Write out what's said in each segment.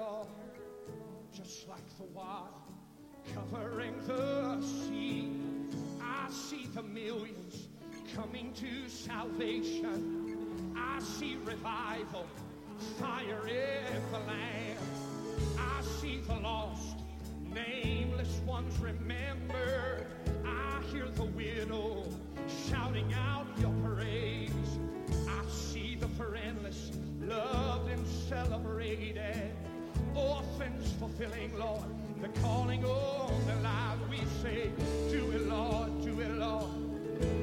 Lord, just like the water covering the sea. I see the millions coming to salvation. I see revival, fire in the land. I see the lost, nameless ones remembered. I hear the widow shouting out your praise. I see the friendless loved and celebrated sin's fulfilling, Lord. The calling on the lives we say, Do it, Lord, do it, Lord.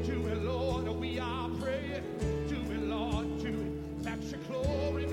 Do it, Lord, we are praying. Do it, Lord, do it. That's your glory.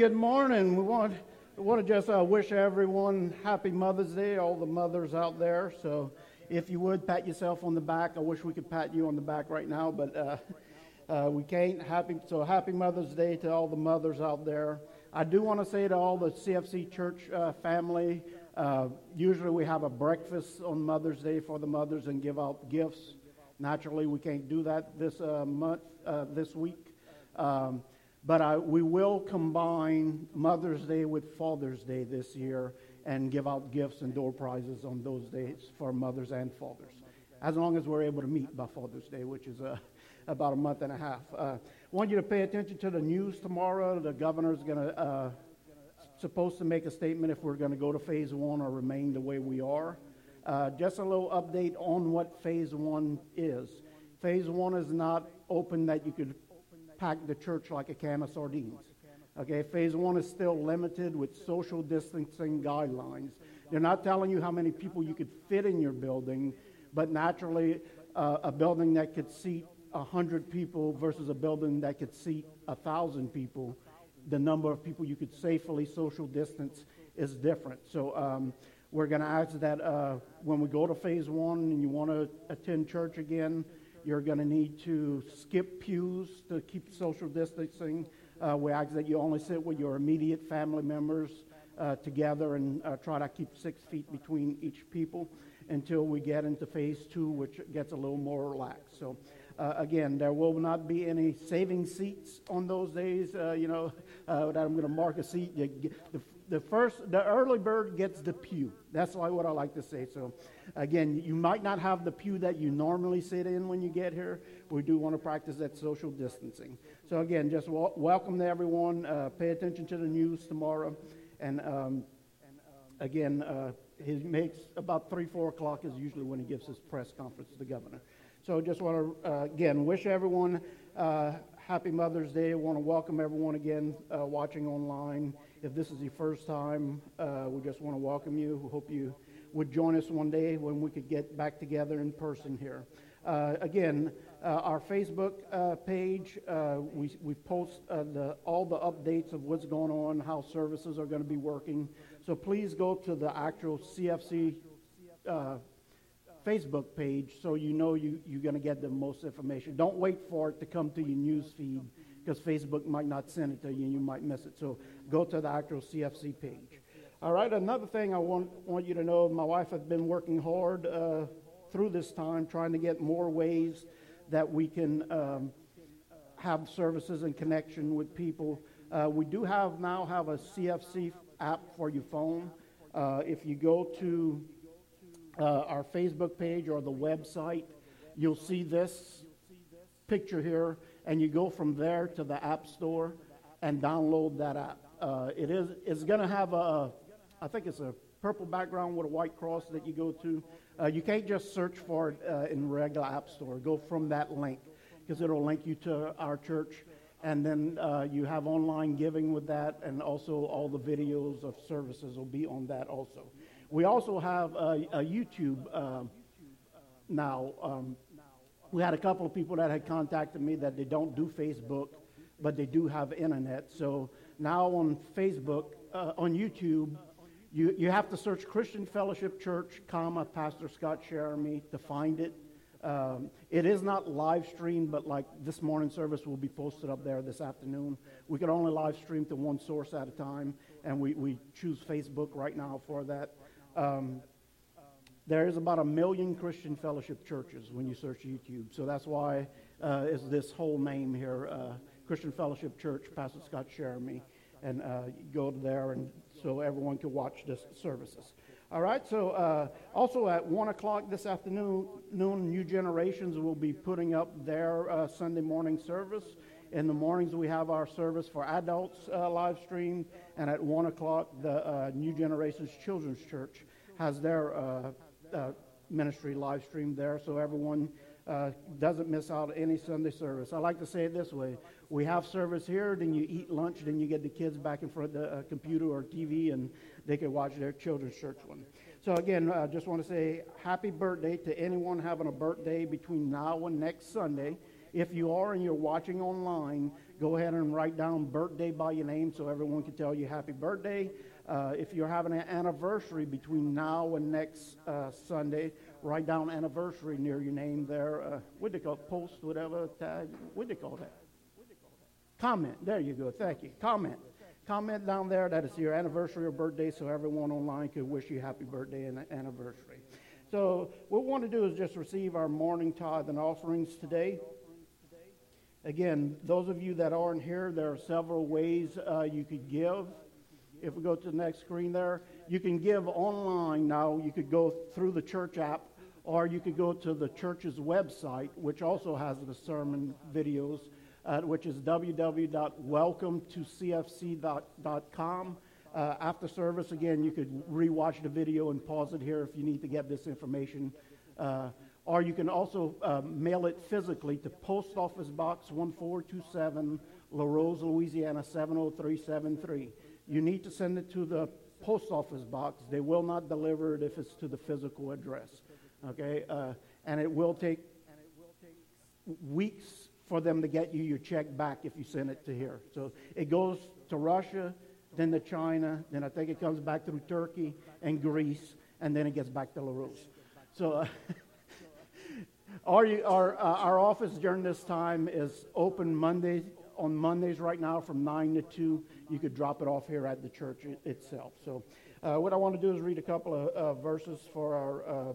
Good morning. We want, we want to just uh, wish everyone happy Mother's Day, all the mothers out there. So if you would, pat yourself on the back. I wish we could pat you on the back right now, but uh, uh, we can't. Happy, so happy Mother's Day to all the mothers out there. I do want to say to all the CFC church uh, family, uh, usually we have a breakfast on Mother's Day for the mothers and give out gifts. Naturally, we can't do that this uh, month, this week. Um, but I, we will combine Mother's Day with Father's Day this year and give out gifts and door prizes on those days for mothers and fathers, as long as we're able to meet by Father's Day, which is uh, about a month and a half. I uh, want you to pay attention to the news tomorrow. The governor's going to uh, supposed to make a statement if we're going to go to phase one or remain the way we are. Uh, just a little update on what phase one is. Phase one is not open that you could pack the church like a can of sardines. Okay, phase one is still limited with social distancing guidelines. They're not telling you how many people you could fit in your building, but naturally, uh, a building that could seat 100 people versus a building that could seat 1,000 people, the number of people you could safely social distance is different. So, um, we're going to ask that uh, when we go to phase one and you want to attend church again, you're going to need to skip pews to keep social distancing. Uh, we ask that you only sit with your immediate family members uh, together and uh, try to keep six feet between each people until we get into phase two, which gets a little more relaxed. So, uh, again, there will not be any saving seats on those days. Uh, you know, uh, that I'm going to mark a seat. You, the, the first, the early bird gets the pew. That's what I like to say. So, again, you might not have the pew that you normally sit in when you get here. We do want to practice that social distancing. So, again, just w- welcome to everyone. Uh, pay attention to the news tomorrow, and um, again, uh, he makes about three, four o'clock is usually when he gives his press conference to the governor. So, just want to uh, again wish everyone uh, happy Mother's Day. Want to welcome everyone again uh, watching online. If this is your first time, uh, we just want to welcome you. We hope you would join us one day when we could get back together in person here. Uh, again, uh, our Facebook uh, page, uh, we, we post uh, the, all the updates of what's going on, how services are going to be working. So please go to the actual CFC Facebook page so you know you, you're going to get the most information. Don't wait for it to come to your news feed because Facebook might not send it to you and you might miss it. So go to the actual CFC page. All right, another thing I want, want you to know my wife has been working hard uh, through this time trying to get more ways that we can um, have services and connection with people. Uh, we do have now have a CFC app for your phone. Uh, if you go to uh, our Facebook page or the website, you'll see this picture here and you go from there to the App Store and download that app. Uh, it is it's going to have a, I think it's a purple background with a white cross that you go to. Uh, you can't just search for it uh, in regular App Store. Go from that link because it'll link you to our church. And then uh, you have online giving with that, and also all the videos of services will be on that also. We also have a, a YouTube uh, now. Um, we had a couple of people that had contacted me that they don't do Facebook, but they do have internet. So now on Facebook, uh, on YouTube, you, you have to search Christian Fellowship Church, comma, Pastor Scott Jeremy to find it. Um, it is not live streamed, but like this morning service will be posted up there this afternoon. We can only live stream to one source at a time, and we, we choose Facebook right now for that. Um, there is about a million Christian fellowship churches when you search YouTube. So that's why uh, is this whole name here, uh, Christian Fellowship Church, Pastor Scott Jeremy, and uh, go there and so everyone can watch this services. All right. So uh, also at one o'clock this afternoon, noon, New Generations will be putting up their uh, Sunday morning service. In the mornings, we have our service for adults uh, live streamed, and at one o'clock, the New Generations Children's Church has their uh, ministry live stream there so everyone uh, doesn't miss out on any Sunday service. I like to say it this way we have service here, then you eat lunch, then you get the kids back in front of the uh, computer or TV, and they can watch their children's church one. So, again, I just want to say happy birthday to anyone having a birthday between now and next Sunday. If you are and you're watching online, go ahead and write down birthday by your name so everyone can tell you happy birthday. Uh, if you're having an anniversary between now and next uh, Sunday, write down anniversary near your name there. Uh, what do they call it? Post, whatever, tag. What do they call that? Comment. There you go. Thank you. Comment. Comment down there that it's your anniversary or birthday so everyone online could wish you happy birthday and anniversary. So, what we want to do is just receive our morning tithe and offerings today. Again, those of you that aren't here, there are several ways uh, you could give. If we go to the next screen there, you can give online now. You could go through the church app, or you could go to the church's website, which also has the sermon videos, uh, which is www.welcometocfc.com. Uh, after service, again, you could rewatch the video and pause it here if you need to get this information. Uh, or you can also uh, mail it physically to Post Office Box 1427, Larose, Louisiana 70373. You need to send it to the post office box. They will not deliver it if it's to the physical address. Okay? Uh, and it will take weeks for them to get you your check back if you send it to here. So it goes to Russia, then to China, then I think it comes back through Turkey and Greece, and then it gets back to Larose. So uh, our, our, uh, our office during this time is open Monday on Mondays right now from 9 to 2. You could drop it off here at the church itself. So, uh, what I want to do is read a couple of uh, verses for our uh,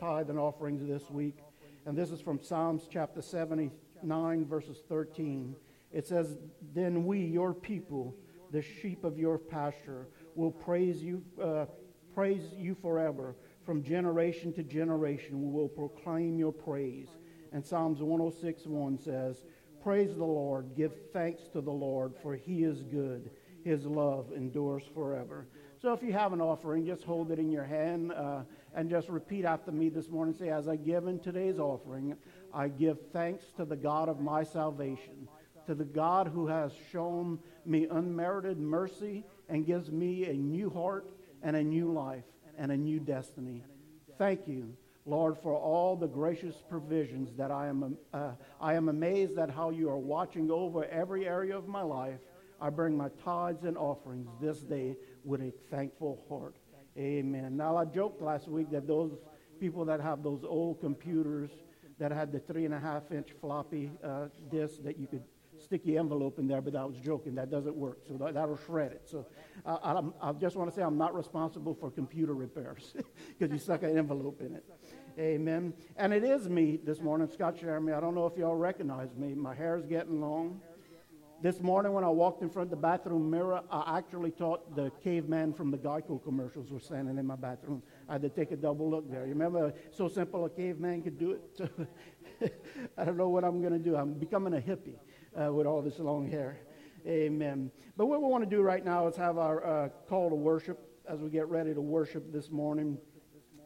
tithe and offerings this week. And this is from Psalms chapter 79, verses 13. It says, Then we, your people, the sheep of your pasture, will praise you, uh, praise you forever. From generation to generation, we will proclaim your praise. And Psalms 106, 1 says, Praise the Lord. Give thanks to the Lord, for he is good. His love endures forever. So if you have an offering, just hold it in your hand uh, and just repeat after me this morning. Say, As I give in today's offering, I give thanks to the God of my salvation, to the God who has shown me unmerited mercy and gives me a new heart and a new life and a new destiny. Thank you Lord, for all the gracious provisions that I am, uh, I am amazed at how you are watching over every area of my life. I bring my tithes and offerings this day with a thankful heart. Amen. Now, I joked last week that those people that have those old computers that had the three and a half inch floppy uh, disk that you could sticky envelope in there, but I was joking. That doesn't work. So that, that'll shred it. So uh, I just want to say I'm not responsible for computer repairs because you stuck an envelope in it. Amen. And it is me this morning, Scott Jeremy. I don't know if y'all recognize me. My hair's getting long. This morning when I walked in front of the bathroom mirror, I actually thought the caveman from the Geico commercials was standing in my bathroom. I had to take a double look there. You remember, so simple a caveman could do it? I don't know what I'm going to do. I'm becoming a hippie uh, with all this long hair. Amen. But what we want to do right now is have our uh, call to worship as we get ready to worship this morning.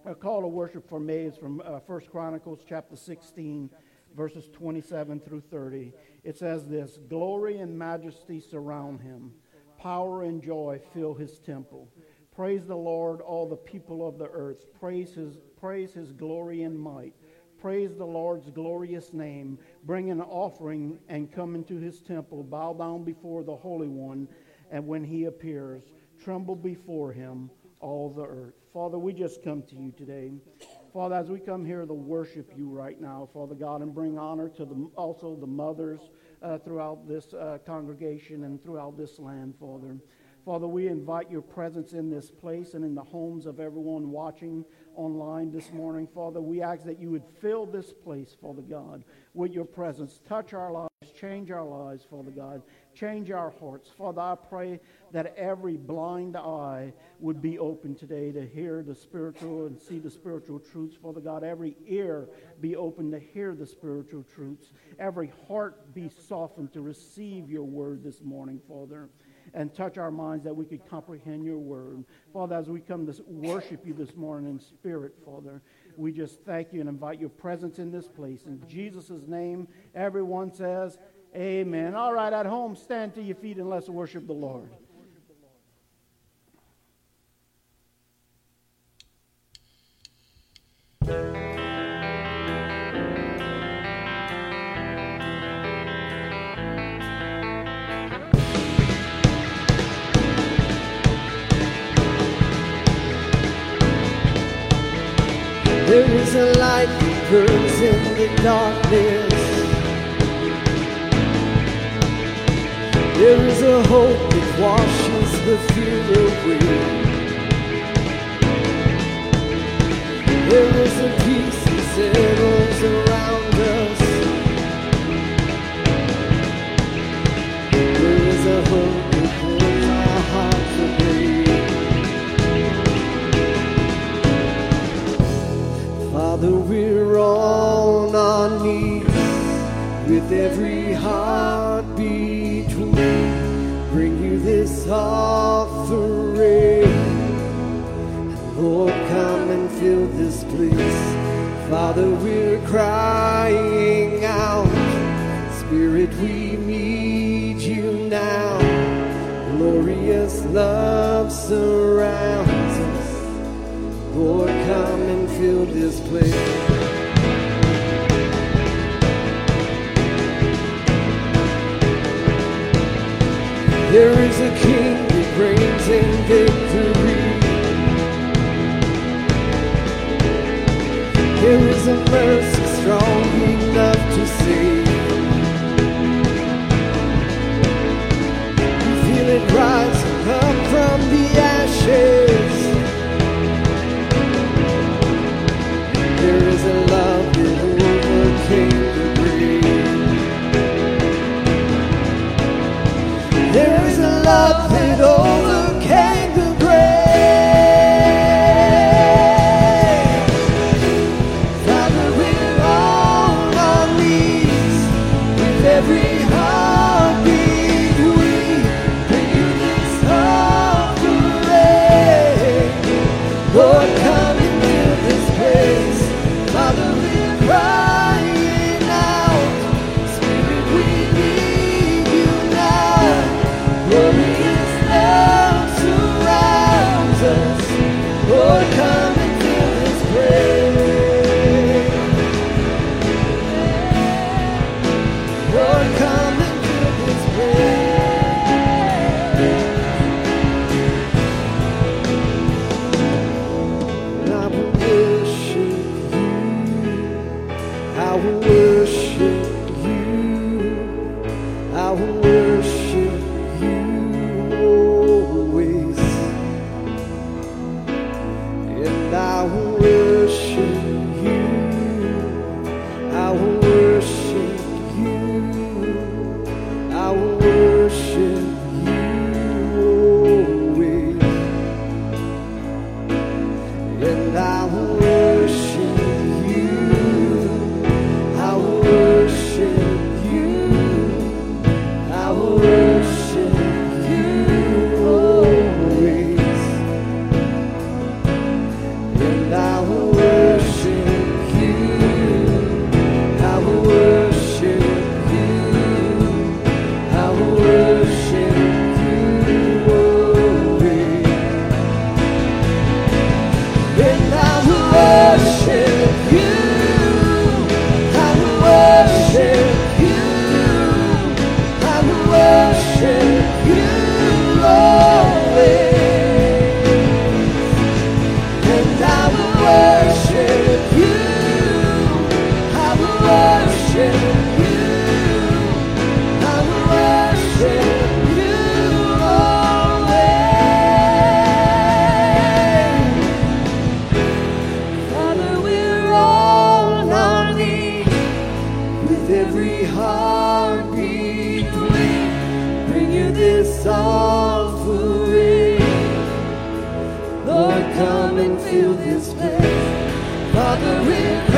A call to worship for me is from uh, 1 Chronicles chapter 16, verses 27 through 30. It says this Glory and majesty surround him, power and joy fill his temple. Praise the Lord, all the people of the earth. Praise his, praise his glory and might. Praise the Lord's glorious name. Bring an offering and come into his temple. Bow down before the Holy One. And when he appears, tremble before him, all the earth. Father, we just come to you today. Father, as we come here to worship you right now, Father God, and bring honor to the, also the mothers uh, throughout this uh, congregation and throughout this land, Father. Father, we invite your presence in this place and in the homes of everyone watching online this morning. Father, we ask that you would fill this place, Father God, with your presence. Touch our lives, change our lives, Father God. Change our hearts. Father, I pray that every blind eye would be open today to hear the spiritual and see the spiritual truths. Father God, every ear be open to hear the spiritual truths. Every heart be softened to receive your word this morning, Father and touch our minds that we could comprehend your word. Father, as we come to worship you this morning in spirit, Father, we just thank you and invite your presence in this place. In Jesus' name, everyone says, Amen. All right, at home, stand to your feet and let's worship the Lord. There is a light that burns in the darkness. There is a hope that washes the fear away. There is a peace that settles around us. There is a hope. Father, we're on our knees with every heartbeat. We bring you this offering. Lord, come and fill this place. Father, we're crying out. Spirit, we need you now. Glorious love surrounds us. Lord, come and filled this place. There is a king who reigns in victory. There is a mercy strong. Father in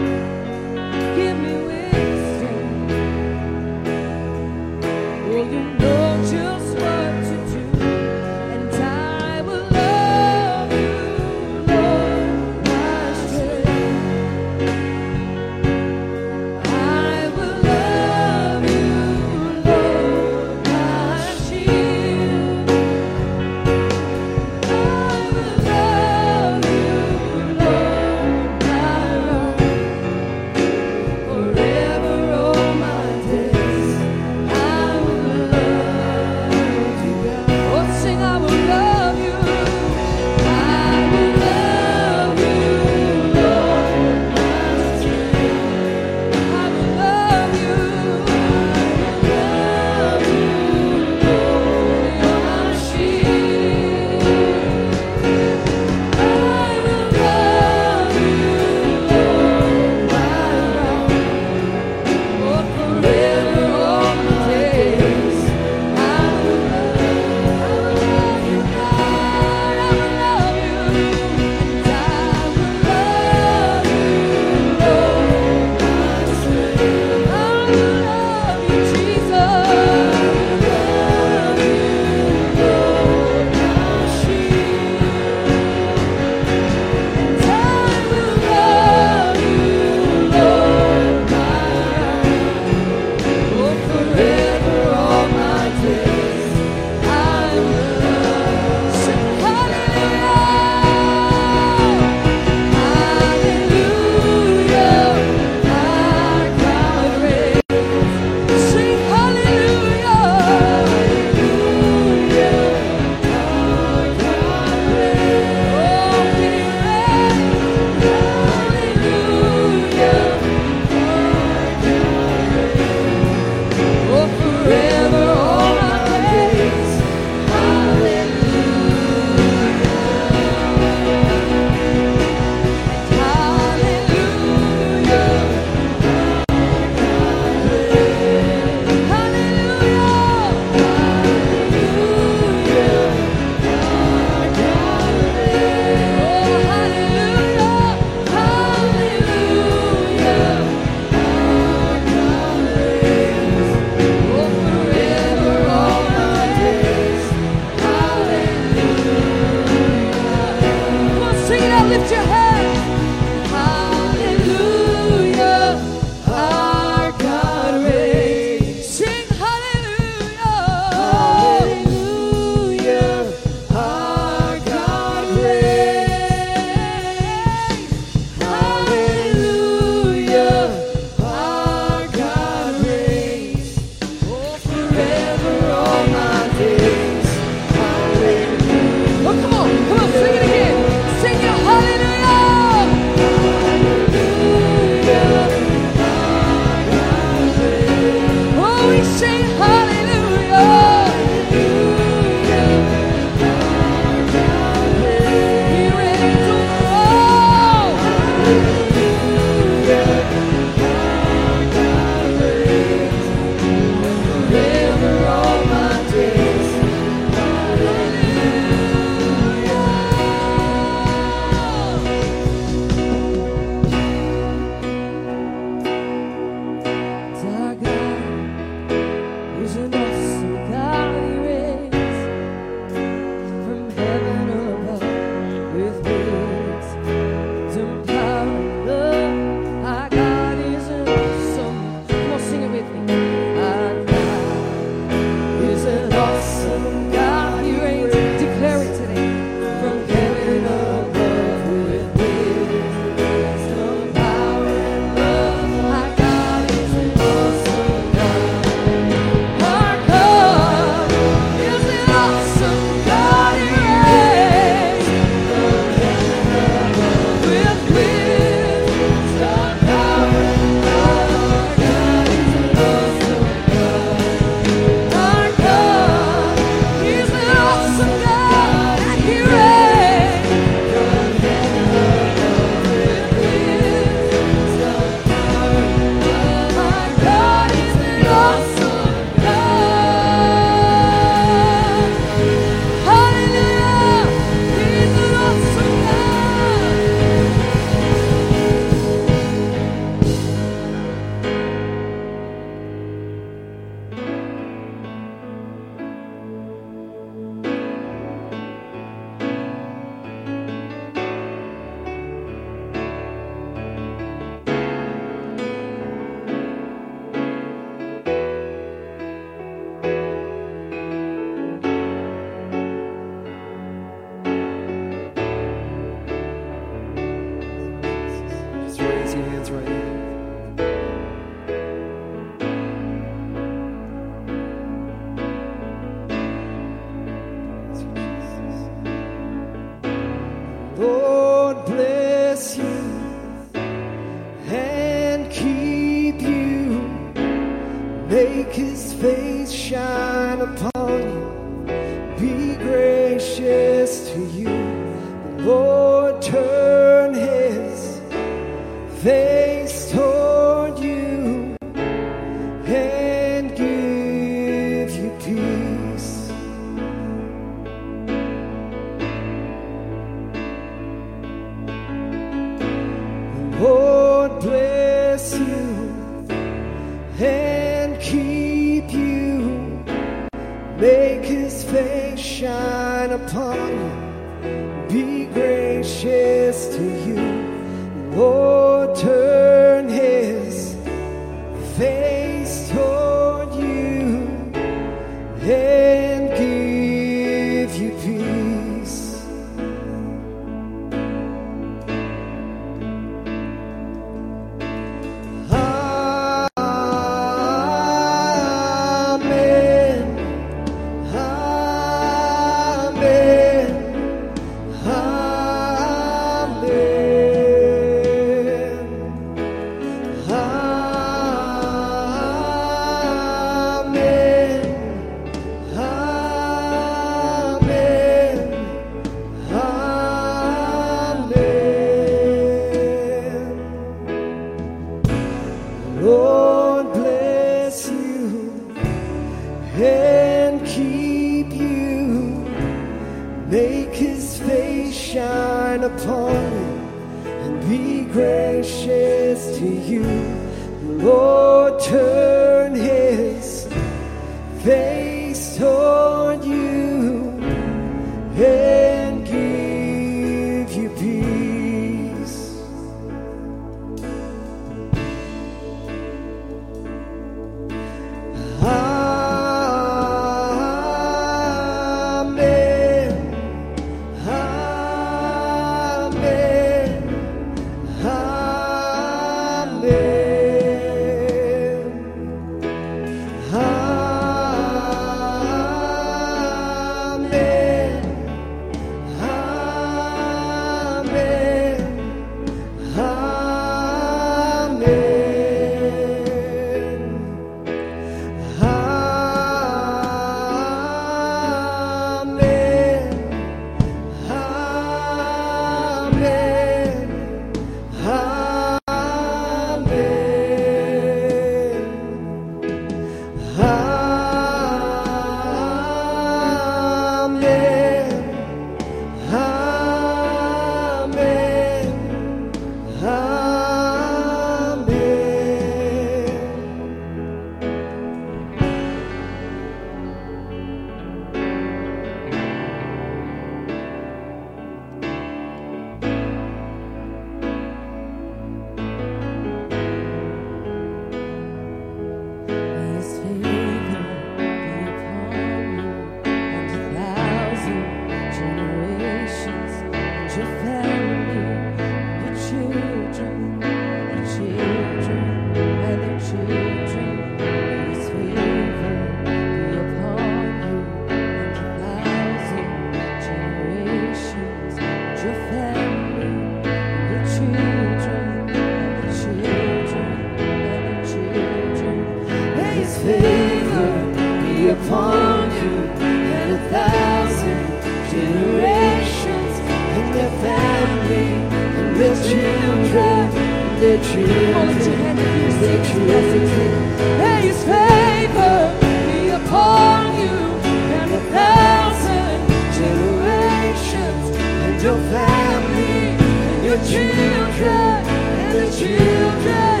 your family, and your children, and the children.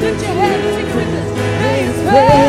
that you have and with us. May His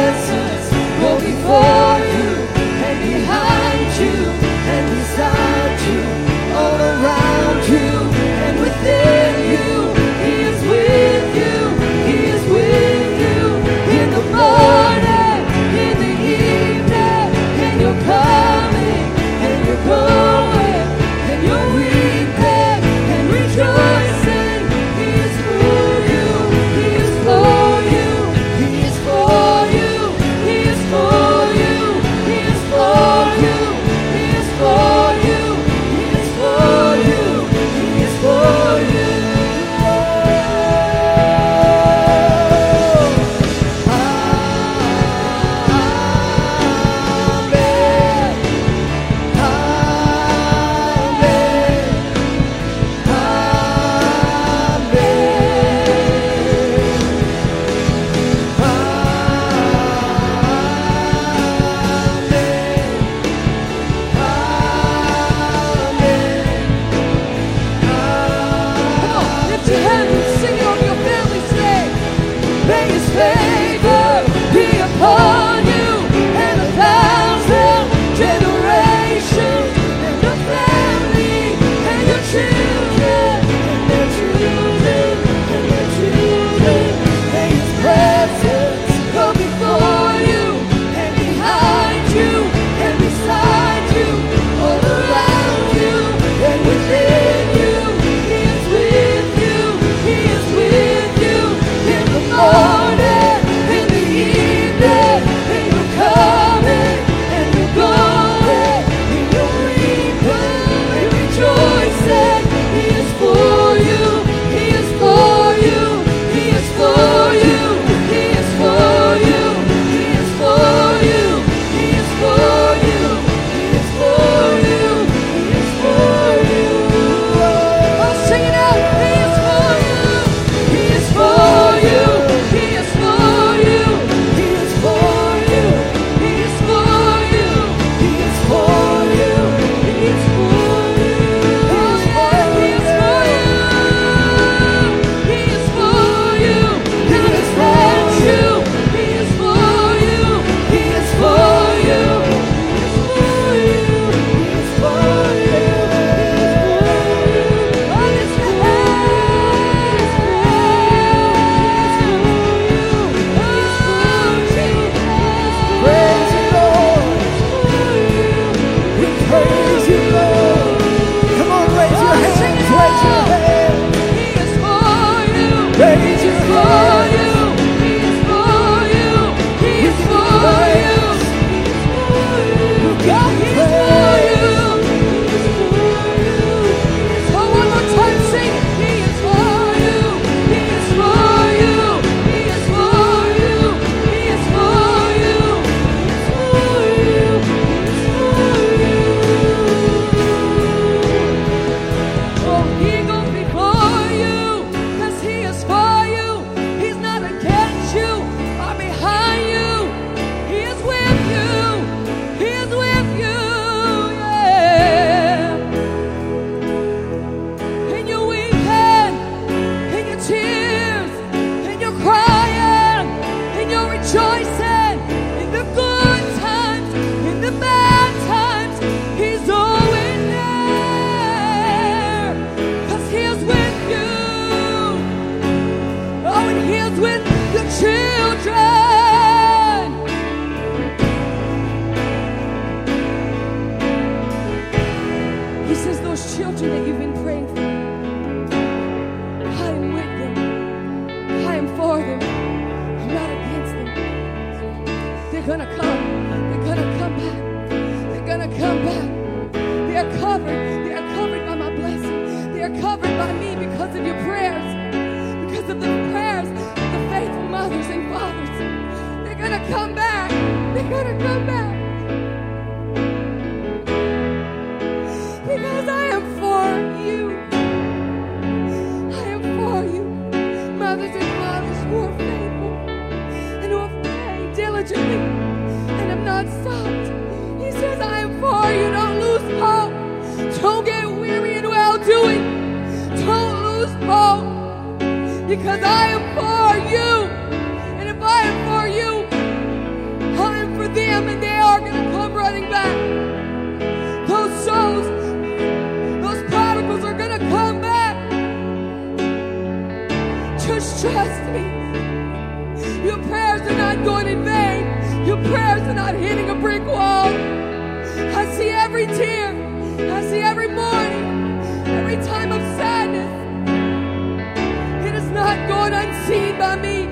unseen by me.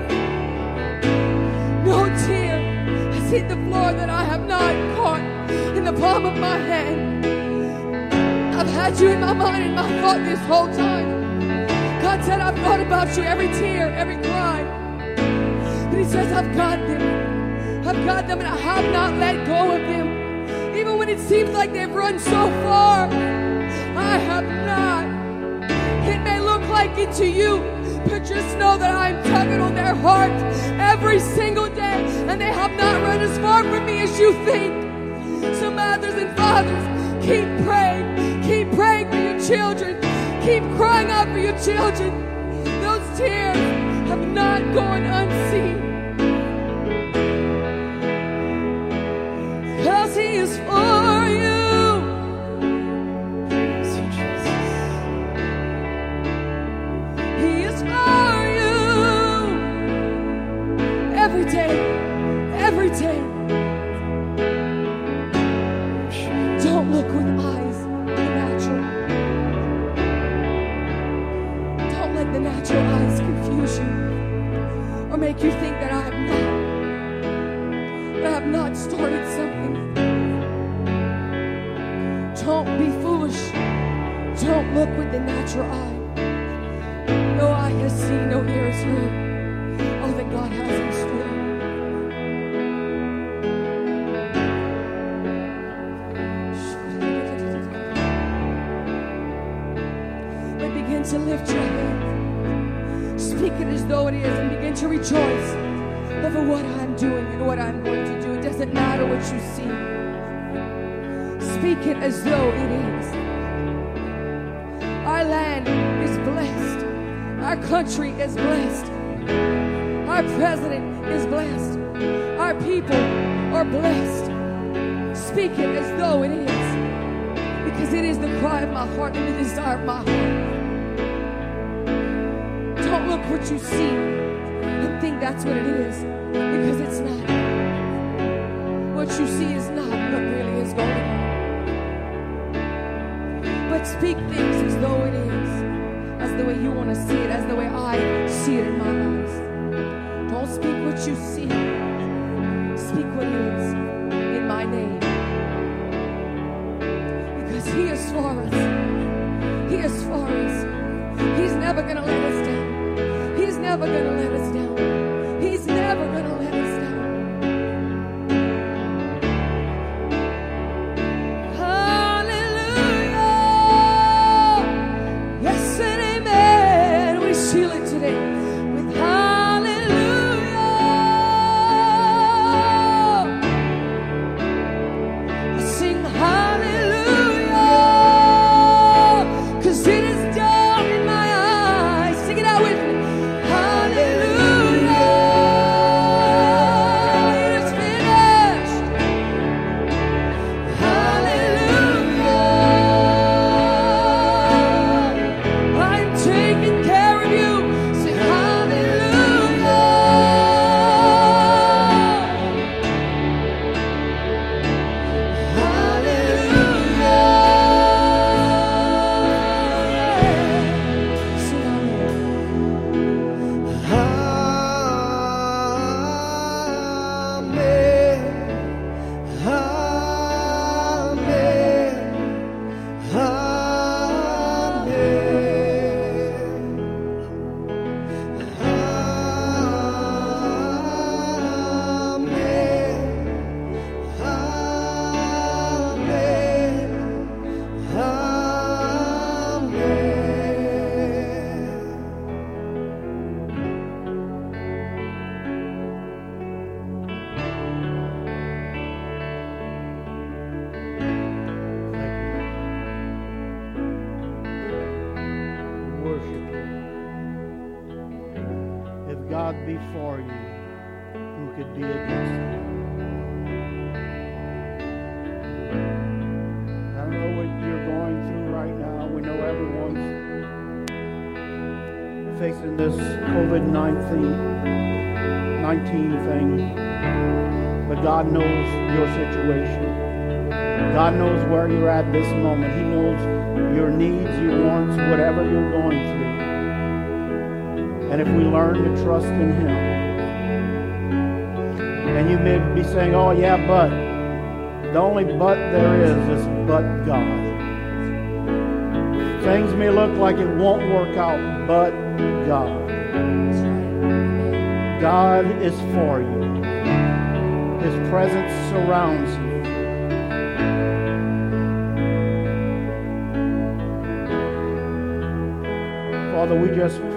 No tear. I see the floor that I have not caught in the palm of my hand. I've had you in my mind and my thought this whole time. God said, I've thought about you every tear, every cry. But He says, I've got them. I've got them and I have not let go of them. Even when it seems like they've run so far, I have not. It may look like it to you, but just know that I'm tugging on their heart every single day, and they have not run as far from me as you think. So, mothers and fathers, keep praying. Keep praying for your children. Keep crying out for your children. Those tears have not gone unseen. Cause he is for natural eye. No eye has seen, no ear has heard all that God has in store. But begin to lift your hand. Speak it as though it is and begin to rejoice over what I'm doing and what I'm going to do. It doesn't matter what you see. Speak it as though it is. Our country is blessed. Our president is blessed. Our people are blessed. Speak it as though it is. Because it is the cry of my heart and the desire of my heart. Don't look what you see and think that's what it is. Because it's not. What you see is not what really is going on. But speak things as though it is, way you want to see it, as the way I see it in my eyes. Don't speak what you see. Speak what is in my name. Because He is for us. He is for us. He's never going to let us down. He's never going to let us down.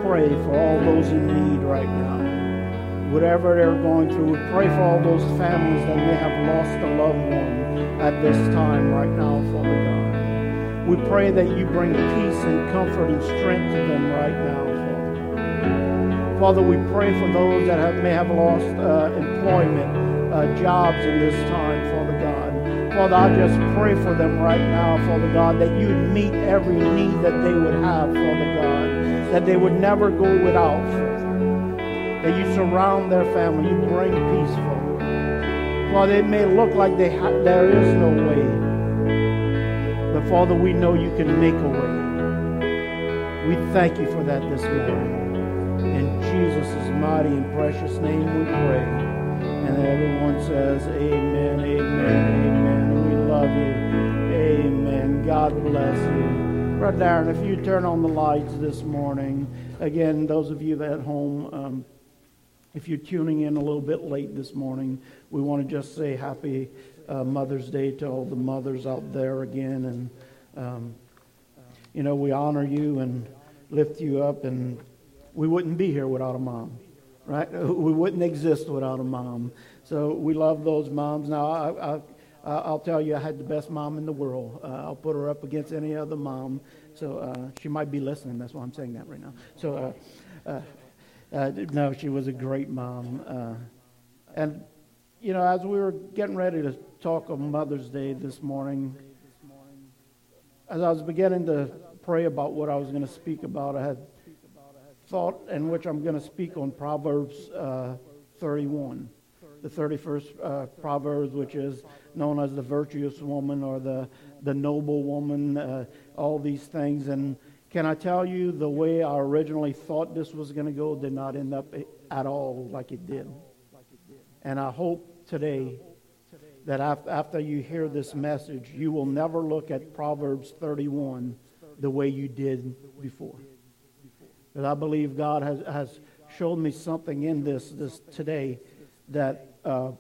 Pray for all those in need right now. Whatever they're going through, we pray for all those families that may have lost a loved one at this time right now, Father God. We pray that you bring peace and comfort and strength to them right now, Father. Father, we pray for those that have, may have lost uh, employment, uh, jobs in this time, Father God. Father, I just pray for them right now, Father God, that you would meet every need that they would have, Father God that they would never go without. That you surround their family, you bring peace for. Father, it may look like they ha- there is no way, but Father, we know you can make a way. We thank you for that this morning. In Jesus' mighty and precious name we pray. And everyone says, Amen, amen, amen. We love you. Amen. God bless you. Brother Darren, if you turn on the lights this morning, again, those of you at home, um, if you're tuning in a little bit late this morning, we want to just say happy uh, Mother's Day to all the mothers out there again. And, um, you know, we honor you and lift you up, and we wouldn't be here without a mom, right? We wouldn't exist without a mom. So we love those moms. Now, I, I I'll tell you, I had the best mom in the world. Uh, I'll put her up against any other mom. So uh, she might be listening. That's why I'm saying that right now. So, uh, uh, uh, no, she was a great mom. and, you know, as we were getting ready to talk on Mother's Day this morning, as I was beginning to pray about what I was going to speak about, I had thought in which I'm going to speak on Proverbs 31 the 31st uh, Proverbs, which is known as the virtuous woman or the, the noble woman, uh, all these things. And can I tell you, the way I originally thought this was going to go did not end up at all like it did. And I hope today that after you hear this message, you will never look at Proverbs 31 the way you did before. Because I believe God has, has shown me something in this, this today that uh,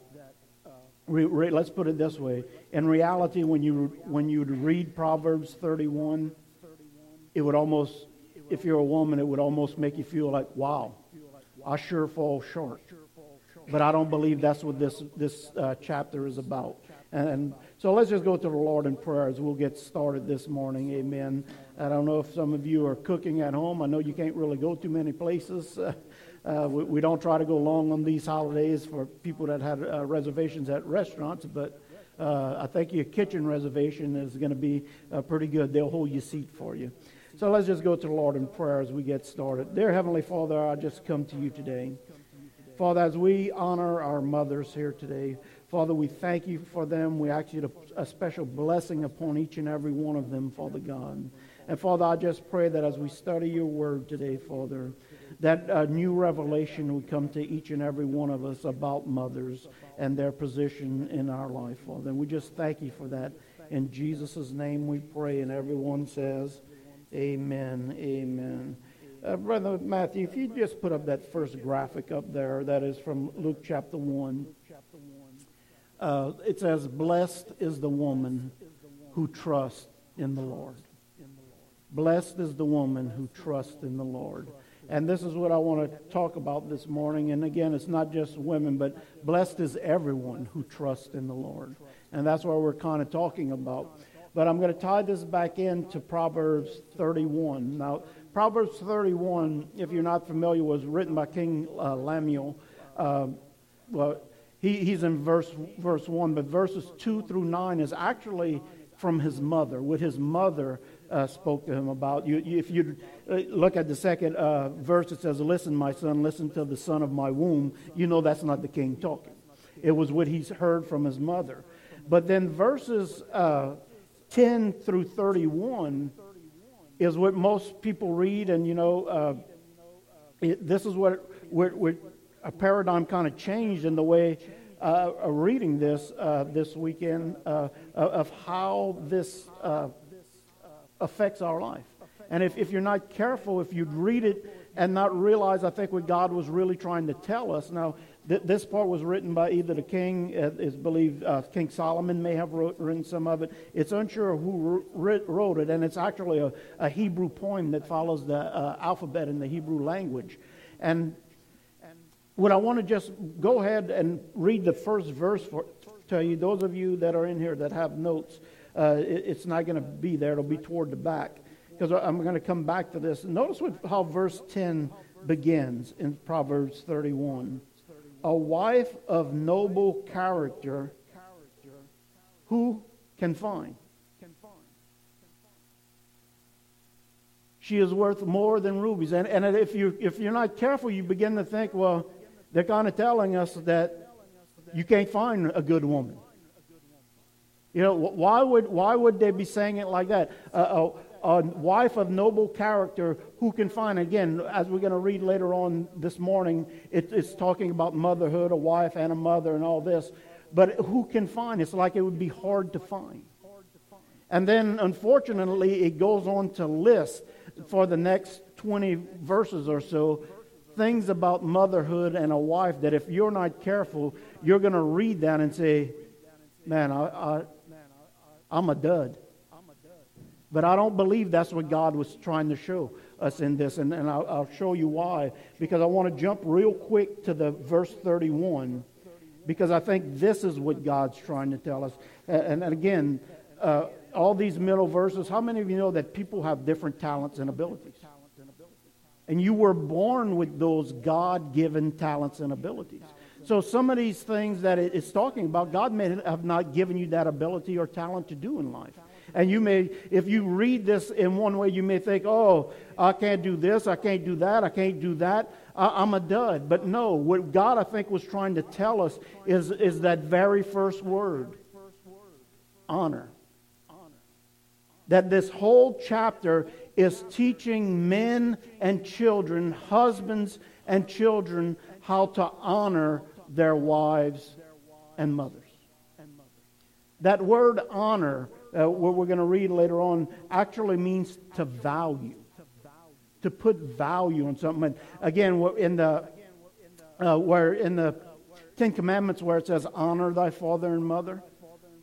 re, re, let's put it this way. In reality, when you when you read Proverbs 31, it would almost, if you're a woman, it would almost make you feel like, wow, I sure fall short. But I don't believe that's what this this uh, chapter is about. And, so let's just go to the Lord in prayer as we'll get started this morning. Amen. I don't know if some of you are cooking at home. I know you can't really go too many places. Uh, we, we, don't try to go long on these holidays for people that had uh, reservations at restaurants, but uh, I think your kitchen reservation is going to be uh, pretty good. They'll hold your seat for you. So let's just go to the Lord in prayer as we get started. Dear Heavenly Father, I just come to you today. Father, as we honor our mothers here today, Father, we thank you for them. We ask you to, a special blessing upon each and every one of them, Father God. And Father, I just pray that as we study your word today, Father, that a new revelation would come to each and every one of us about mothers and their position in our life, Father. And we just thank you for that. In Jesus' name we pray, and everyone says, Amen, amen. Uh, Brother Matthew, if you just put up that first graphic up there, that is from Luke chapter 1. Uh, it says, Blessed is the woman who trusts in the Lord. Blessed is the woman who trusts in the Lord. And this is what I want to talk about this morning. And again, it's not just women, but blessed is everyone who trusts in the Lord. And that's what we're kind of talking about. But I'm going to tie this back into Proverbs 31. Now, Proverbs 31, if you're not familiar, was written by King uh, Lemuel. uh, well, he, he's in verse, verse 1, but verses 2 through 9 is actually from his mother, with his mother uh, spoke to him about. You, you, if you uh, look at the second uh, verse, it says, Listen, my son, listen to the son of my womb. You know that's not the king talking. It was what he's heard from his mother. But then verses uh, 10 through 31 is what most people read, and you know, uh, it, this is what, what a paradigm kind of changed in the way uh, of reading this uh, this weekend uh, of how this uh, affects our life. And if, if you're not careful, if you'd read it and not realize, I think, what God was really trying to tell us. Now, th- this part was written by either the king, uh, is believed uh, King Solomon may have wrote, written some of it. It's unsure who wrote, it, and it's actually a, a Hebrew poem that follows the uh, alphabet in the Hebrew language. And what I want to just go ahead and read the first verse for to you, those of you that are in here that have notes, uh, it, it's not going to be there. It'll be toward the back because I'm going to come back to this. Notice what, how verse 10 begins in Proverbs 31. A wife of noble character, who can find? She is worth more than rubies. And, and if, you, if you're not careful, you begin to think, well, they're kind of telling us that you can't find a good woman. You know, why would, why would they be saying it like that? Uh, a, a wife of noble character who can find, again, as we're going to read later on this morning, it, it's talking about motherhood, a wife and a mother and all this. But who can find? It's like it would be hard to find. And then, unfortunately, it goes on to list for the next 20 verses or so things about motherhood and a wife that if you're not careful, you're going to read that and say, man, I, I, I'm a dud. I'm a dud. But I don't believe that's what God was trying to show us in this, and, and I'll, I'll show you why. Because I want to jump real quick to the verse 31, because I think this is what God's trying to tell us. And, and again, uh, all these middle verses, how many of you know that people have different talents and abilities? And you were born with those God given talents and abilities. So some of these things that it's talking about, God may have not given you that ability or talent to do in life. And you may, if you read this in one way, you may think, oh, I can't do this, I can't do that, I can't do that, I, am a dud. But no, what God, I think, was trying to tell us is, is that very first word honor. That this whole chapter is teaching men and children, husbands and children, how to honor their wives and mothers. That word honor, uh, what we're going to read later on, actually means to value, to put value on something. And again, in the uh, where in the Ten Commandments, where it says honor thy father and mother,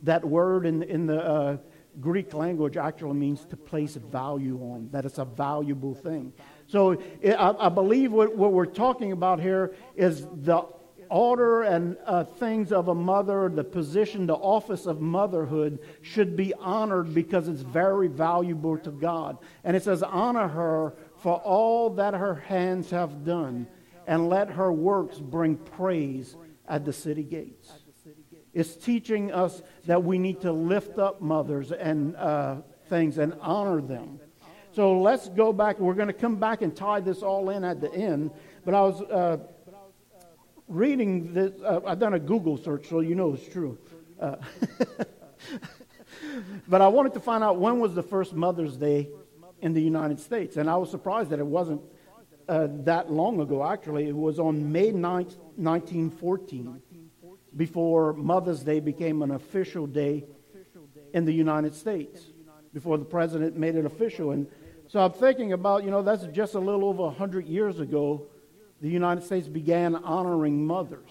that word in in the uh, Greek language actually means to place value on, that it's a valuable thing. So I, I believe what, what, we're talking about here is the order and uh, things of a mother, the position, the office of motherhood should be honored because it's very valuable to God. And it says, honor her for all that her hands have done, and let her works bring praise at the city gates. It's teaching us that we need to lift up mothers and uh, things and honor them. So let's go back. We're going to come back and tie this all in at the end. But I was uh, reading this. Uh, I've done a Google search, so you know it's true. Uh, but I wanted to find out when was the first Mother's Day in the United States. And I was surprised that it wasn't uh, that long ago, actually. It was on May 9th, 1914 before Mother's Day became an official day in the United States, before the president made it official. And so I'm thinking about, you know, that's just a little over 100 years ago, the United States began honoring mothers.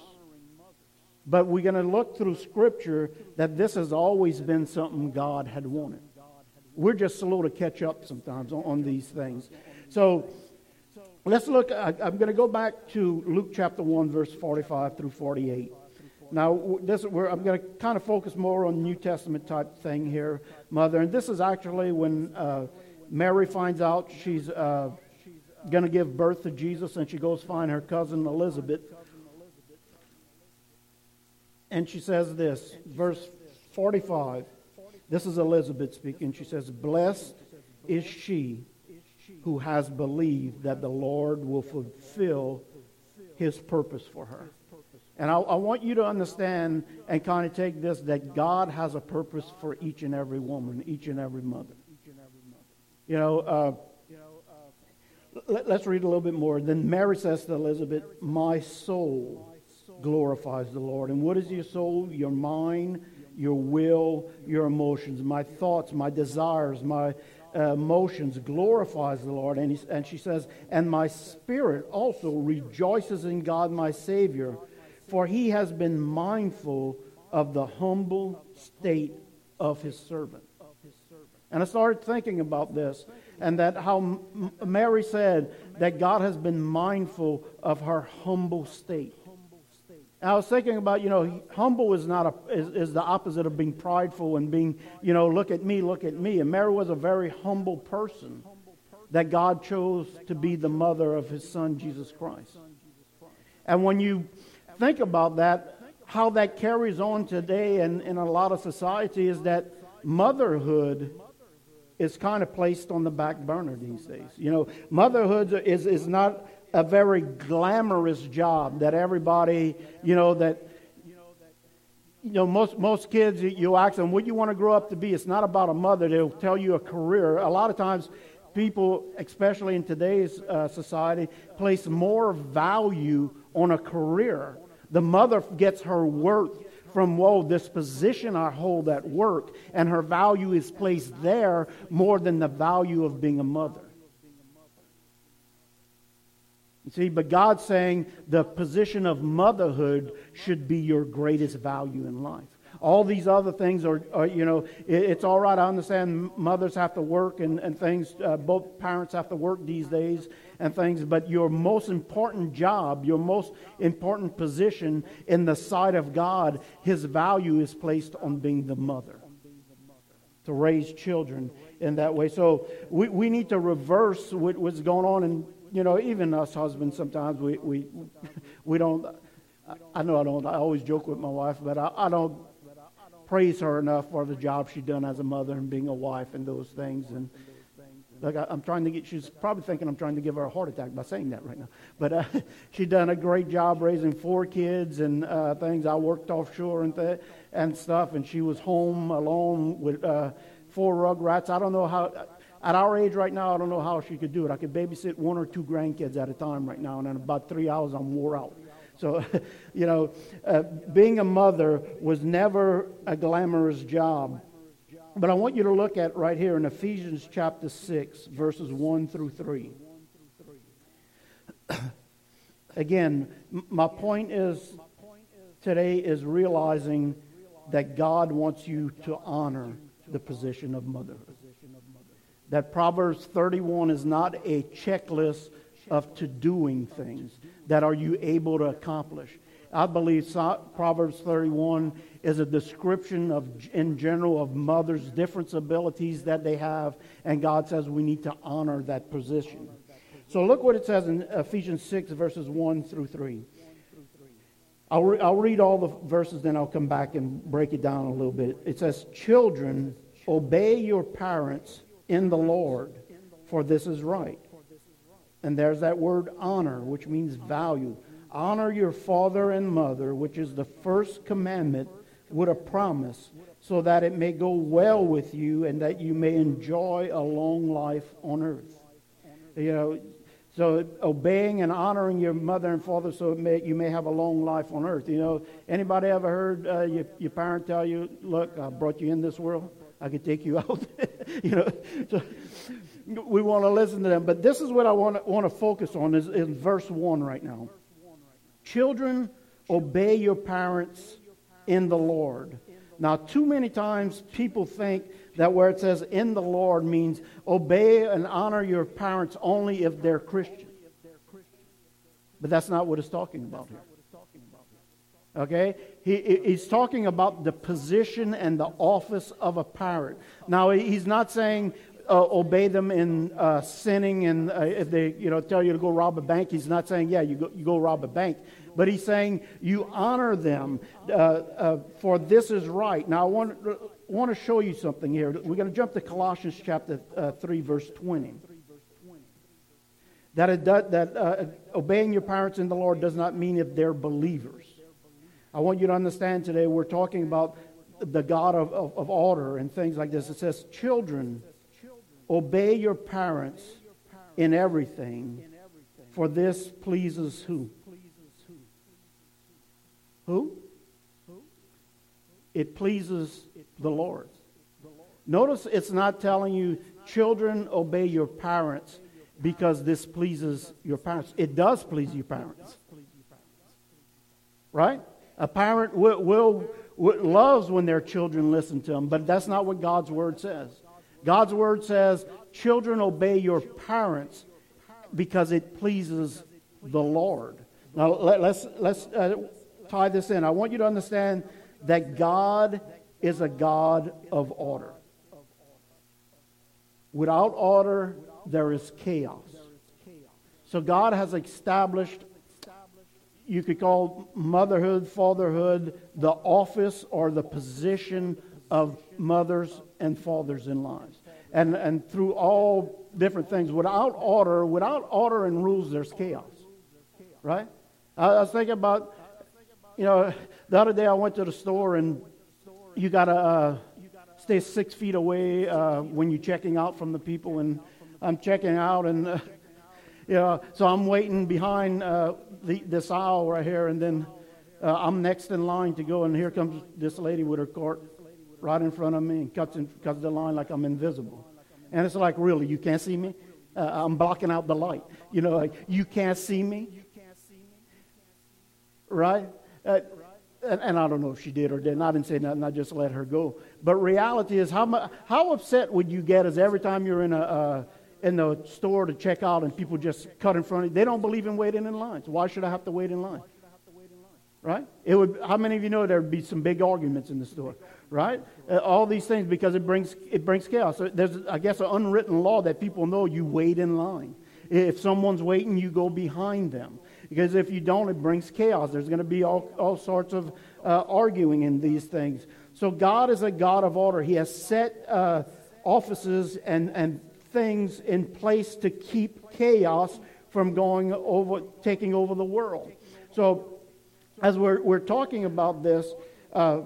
But we're going to look through Scripture that this has always been something God had wanted. We're just slow to catch up sometimes on, these things. So let's look. I, I'm going to go back to Luke chapter 1, verse 45 through 48. Now, this, I'm going to kind of focus more on New Testament type thing here, Mother. And this is actually when uh, Mary finds out she's uh, going to give birth to Jesus, and she goes find her cousin Elizabeth. and she says this, verse 45. This is Elizabeth speaking. She says, Blessed is she who has believed that the Lord will fulfill his purpose for her. And I, I, want you to understand and kind of take this that God has a purpose for each and every woman, each and every mother. You know, uh, let, us read a little bit more. Then Mary says to Elizabeth, My soul glorifies the Lord. And what is your soul? Your mind, your will, your emotions, my thoughts, my desires, my uh, emotions glorifies the Lord. And, he, and she says, And my spirit also rejoices in God my Savior, for he has been mindful of the humble state of his servant. And I started thinking about this and that how Mary said that God has been mindful of her humble state. And I was thinking about, you know, humble is not a, is, is the opposite of being prideful and being, you know, look at me, look at me. And Mary was a very humble person that God chose to be the mother of his son, Jesus Christ. And when you think about that, how that carries on today and in a lot of society is that motherhood is kind of placed on the back burner these days. You know, motherhood is, is not a very glamorous job that everybody, you know, that, you know, most, most kids, you ask them, what do you want to grow up to be? It's not about a mother. They'll tell you a career. A lot of times, people, especially in today's uh, society, place more value on a career. The mother gets her worth from, whoa, this position I hold at work, and her value is placed there more than the value of being a mother. You see, but God's saying the position of motherhood should be your greatest value in life. All these other things are, are you know, it, it's all right. I understand mothers have to work and, and things, uh, both parents have to work these days and things, but your most important job, your most important position in the sight of God, His value is placed on being the mother. To raise children in that way. So we, we need to reverse what, what's going on. And, you know, even us husbands, sometimes we, we, we don't, I know I don't, I always joke with my wife, but I, I don't praise her enough for the job she's done as a mother and being a wife and those things. And like I, am trying to get, she's probably thinking I'm trying to give her a heart attack by saying that right now. But uh, she's done a great job raising four kids and uh, things. I worked offshore and th- and stuff, and she was home alone with uh, four rugrats. I don't know how. At our age right now, I don't know how she could do it. I could babysit one or two grandkids at a time right now, and in about three hours, I'm wore out. So, you know, uh, being a mother was never a glamorous job. But I want you to look at right here in Ephesians chapter 6, verses 1 through 3. Again, my point is today is realizing that God wants you to honor the position of motherhood. That Proverbs 31 is not a checklist of to doing things that are you able to accomplish. I believe Proverbs 31 is a description of, in general, of mothers' different abilities that they have, and God says we need to honor that position. So look what it says in Ephesians 6, verses 1 through 3. I'll, re- I'll read all the verses, then I'll come back and break it down a little bit. It says, Children, obey your parents in the Lord, for this is right. And there's that word honor, which means value. Honor your father and mother, which is the first commandment with a promise, so that it may go well with you and that you may enjoy a long life on earth. You know, so obeying and honoring your mother and father so may, you may have a long life on earth. You know, anybody ever heard uh, your, your parent tell you, look, I brought you in this world. I could take you out. you know, so we want to listen to them. But this is what I want to, want to focus on is in verse 1 right now. Children, obey your parents in the Lord. Now, too many times people think that where it says in the Lord means obey and honor your parents only if they're Christian. But that's not what it's talking about here. Okay? He, he's talking about the position and the office of a parent. Now, he's not saying uh, obey them in uh, sinning and uh, if they you know tell you to go rob a bank he's not saying yeah you go, you go rob a bank but he's saying you honor them, uh, uh, for this is right. Now, I want, want to show you something here. We're going to jump to Colossians chapter uh, 3, verse 20. That, it that obeying your parents in the Lord does not mean if they're believers. I want you to understand today we're talking about the God of, of, of order and things like this. It says, Children, obey your parents in everything, for this pleases who? Who? It pleases the Lord. Notice it's not telling you, children, obey your parents because this pleases your parents. It does please your parents. Right? A parent will, will, loves when their children listen to them, but that's not what God's word says. God's word says, children obey your parents because it pleases the Lord. Now let, us let's, let's uh, tie this in. I want you to understand that God is a God of order. Without order, there is chaos. So God has established, you could call motherhood, fatherhood, the office or the position of mothers and fathers in lives. And, and through all different things, without order, without order and rules, there's chaos. Right? I, was thinking about, you know, the other day I went to the store and you got to uh, stay six feet away uh, when you're checking out from the people. And I'm checking out, and uh, you know, so I'm waiting behind uh, the, this aisle right here, and then uh, I'm next in line to go, and here comes this lady with her cart right in front of me and cuts, in, cuts the line like I'm invisible. And it's like, really, you can't see me? Uh, I'm blocking out the light. You know, like, you can't see me? Right? Uh, and, and, I don't know if she did or didn't. I didn't say nothing. I just let her go. But reality is, how, how upset would you get as every time you're in a, uh, in the store to check out and people just cut in front of you? They don't believe in waiting in lines. Why should I have to wait in line? Right? It would. How many of you know there would be some big arguments in the store? Right? Uh, all these things because it brings it brings chaos. So there's, I guess, an unwritten law that people know you wait in line. If someone's waiting, you go behind them. Because if you don't, it brings chaos. There's going to be all, all sorts of uh, arguing in these things. So God is a God of order. He has set uh, offices and, and things in place to keep chaos from going over, taking over the world. So as we're, we're talking about this, uh,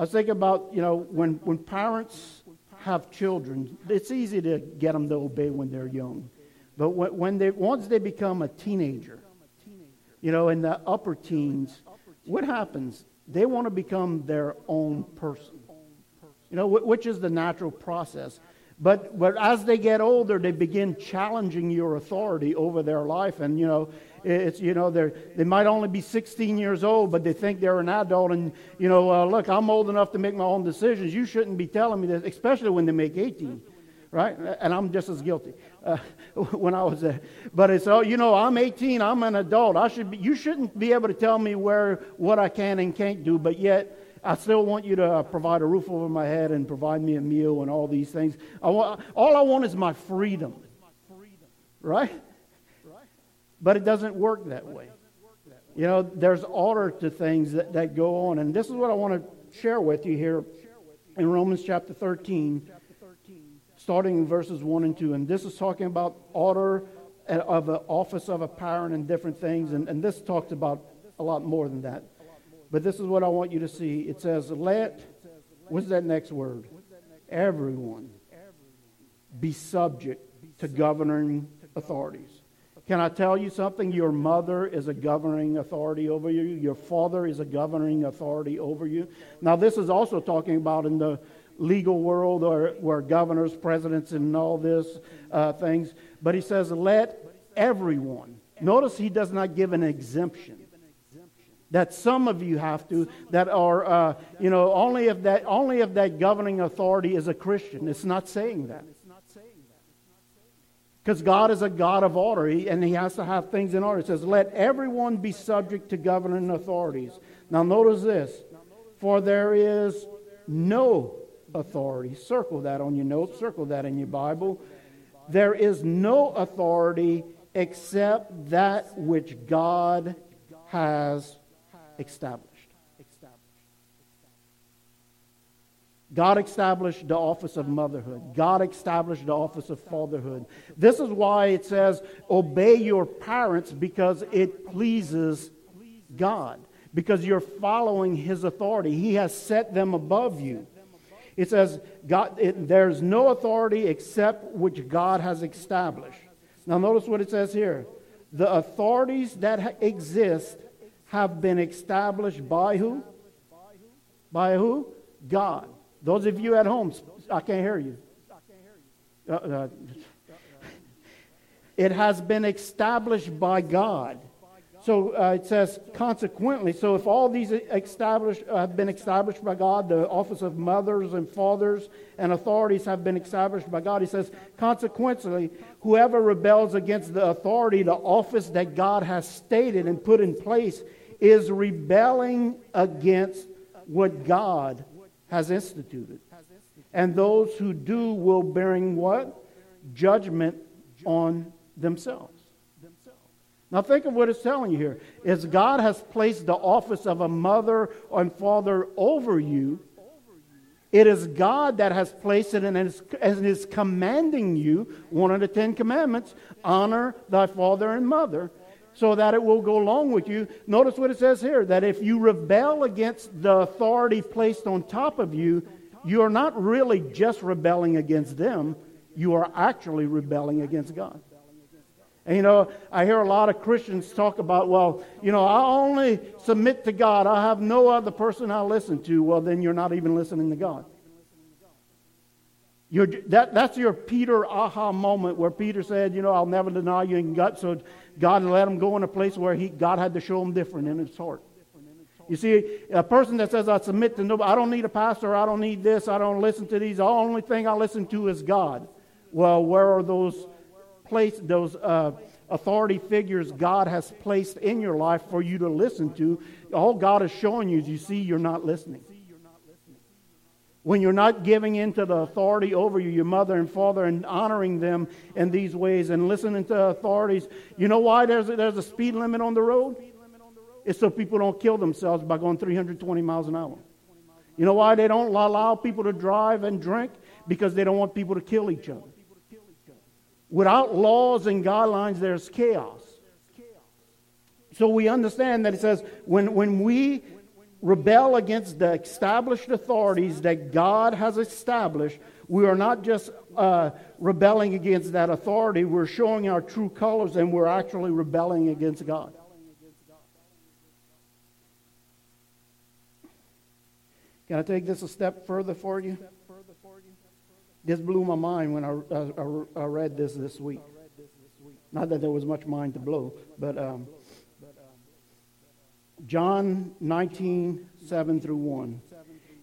I was thinking about, you know, when, when parents have children, it's easy to get them to obey when they're young. But when they, once they become a teenager, you know, in the upper teens, what happens? They want to become their own person, you know, which is the natural process. But, but as they get older, they begin challenging your authority over their life. And, you know, it's, you know, they they might only be 16 years old, but they think they're an adult. And, you know, uh, look, I'm old enough to make my own decisions. You shouldn't be telling me this, especially when they make 18 right? And I'm just as guilty uh, when I was there. But it's, oh, you know, I'm 18, I'm an adult. I should be, you shouldn't be able to tell me where, what I can and can't do, but yet I still want you to uh, provide a roof over my head and provide me a meal and all these things. I want, all I want is my freedom, right? But it doesn't work that way. You know, there's order to things that, that go on. And this is what I want to share with you here in Romans chapter 13 starting in verses 1 and 2. And this is talking about order of the office of a parent and different things. And, and this talks about a lot more than that. But this is what I want you to see. It says, let, what's that next word? Everyone be subject to governing authorities. Can I tell you something? Your mother is a governing authority over you. Your father is a governing authority over you. Now, this is also talking about in the legal world or where governors, presidents, and all this uh, things. But he says, let everyone. Notice he does not give an exemption. That some of you have to, that are, uh, you know, only if that, only if that governing authority is a Christian. It's not saying that. Because God is a God of order, and He has to have things in order. It says, Let everyone be subject to governing authorities. Now, notice this For there is no authority. Circle that on your notes, circle that in your Bible. There is no authority except that which God has established. God established the office of motherhood. God established the office of fatherhood. This is why it says, Obey your parents because it pleases God, because you're following His authority. He has set them above you. It says, God, it, There's no authority except which God has established. Now, notice what it says here. The authorities that ha- exist have been established by who? By who? God. Those of you at home, I can't hear you. Uh, uh, it has been established by God. So uh, it says, consequently, so if all these established, uh, have been established by God, the office of mothers and fathers and authorities have been established by God, he says, consequently, whoever rebels against the authority, the office that God has stated and put in place, is rebelling against what God has instituted. And those who do will bring what? Judgment on themselves. Now think of what it's telling you here. Is God has placed the office of a mother and father over you. It is God that has placed it and is, and is commanding you, one of the Ten Commandments, honor thy father and mother, so that it will go along with you. Notice what it says here that if you rebel against the authority placed on top of you, you are not really just rebelling against them, you are actually rebelling against God. And you know, I hear a lot of Christians talk about, well, you know, I only submit to God. I have no other person I listen to. Well, then you're not even listening to God. You're, that, that's your Peter aha moment where Peter said, you know, I'll never deny you. And God, so God let him go in a place where he, God had to show him different in his heart. You see, a person that says, I submit to nobody, I don't need a pastor, I don't need this, I don't listen to these, the only thing I listen to is God. Well, where are those place, those uh, authority figures God has placed in your life for you to listen to? All God is showing you is you see you're not listening. When you're not giving in to the authority over you, your mother and father, and honoring them in these ways and listening to authorities, you know why there's a, there's a speed limit on the road? It's so people don't kill themselves by going 320 miles an hour. You know why they don't allow people to drive and drink? Because they don't want people to kill each other. Without laws and guidelines, there's chaos. So we understand that it says when, when we rebel against the established authorities that God has established, we are not just uh, rebelling against that authority, we're showing our true colors and we're actually rebelling against God. Can I take this a step further for you? This blew my mind when I, I, I read this this week. Not that there was much mind to blow, but um, John 19, 7 through 1.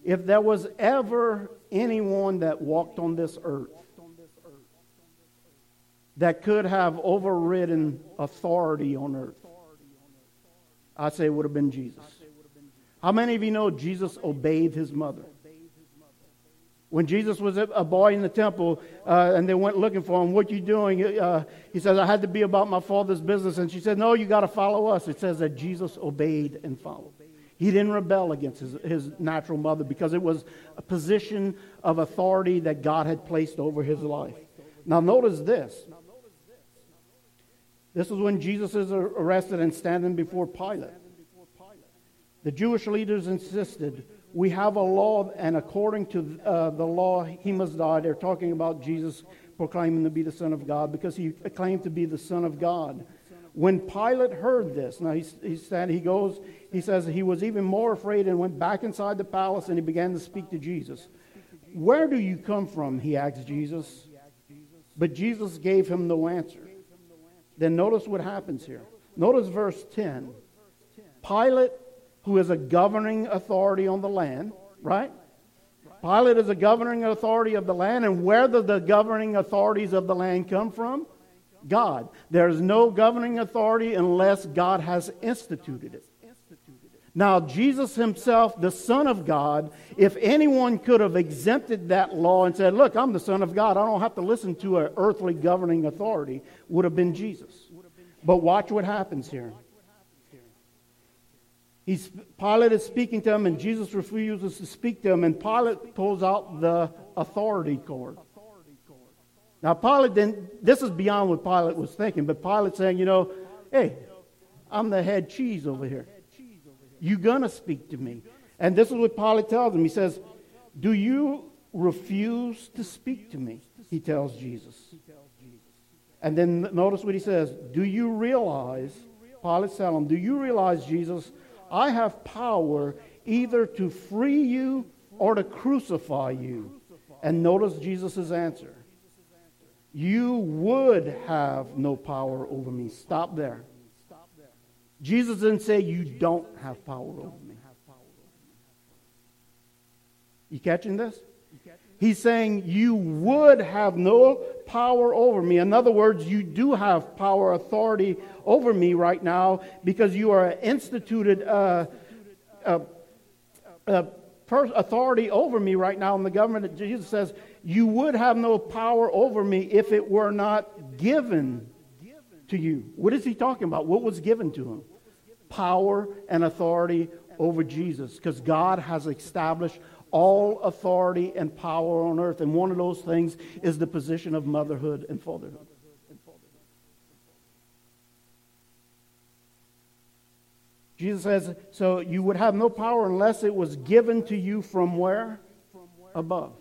If there was ever anyone that walked on this earth that could have overridden authority on earth, I'd say it would have been Jesus. How many of you know Jesus obeyed his mother? When Jesus was a boy in the temple uh, and they went looking for him, what you doing? Uh, he says, I had to be about my father's business. And she said, no, you got to follow us. It says that Jesus obeyed and followed. He didn't rebel against his, his natural mother because it was a position of authority that God had placed over his life. Now, notice this. This is when Jesus is arrested and standing before Pilate. The Jewish leaders insisted, we have a law, and according to uh, the law, he must die. They're talking about Jesus proclaiming to be the Son of God because he claimed to be the Son of God. When Pilate heard this, now he, he said, he goes, he says he was even more afraid and went back inside the palace and he began to speak to Jesus. Where do you come from? He asked Jesus. But Jesus gave him no answer. Then notice what happens here. Notice verse 10. Pilate who is a governing authority on the land, right? Pilate is a governing authority of the land, and where do the governing authorities of the land come from? God. There is no governing authority unless God has instituted it. Now, Jesus himself, the Son of God, if anyone could have exempted that law and said, Look, I'm the Son of God, I don't have to listen to an earthly governing authority, would have been Jesus. But watch what happens here. He's, Pilate is speaking to him, and Jesus refuses to speak to him, and Pilate pulls out the authority cord. Now, Pilate didn't, this is beyond what Pilate was thinking, but Pilate saying, you know, hey, I'm the head cheese over here. You're gonna speak to me. And this is what Pilate tells him. He says, Do you refuse to speak to me? He tells Jesus. And then notice what he says. Do you realize, Pilate tells him, Do you realize, Jesus, I have power either to free you or to crucify you? And notice Jesus' answer. You would have no power over me. Stop there. Jesus didn't say you don't have power over me. You catching this? He's saying you would have no power over me. In other words, you do have power, authority over me right now because you are instituted uh, uh, uh, authority over me right now in the government. Jesus says you would have no power over me if it were not given to you. What is he talking about? What was given to him? Power and authority over Jesus because God has established all authority and power on earth. And one of those things is the position of motherhood and fatherhood. Jesus says, so you would have no power unless it was given to you from where? Above.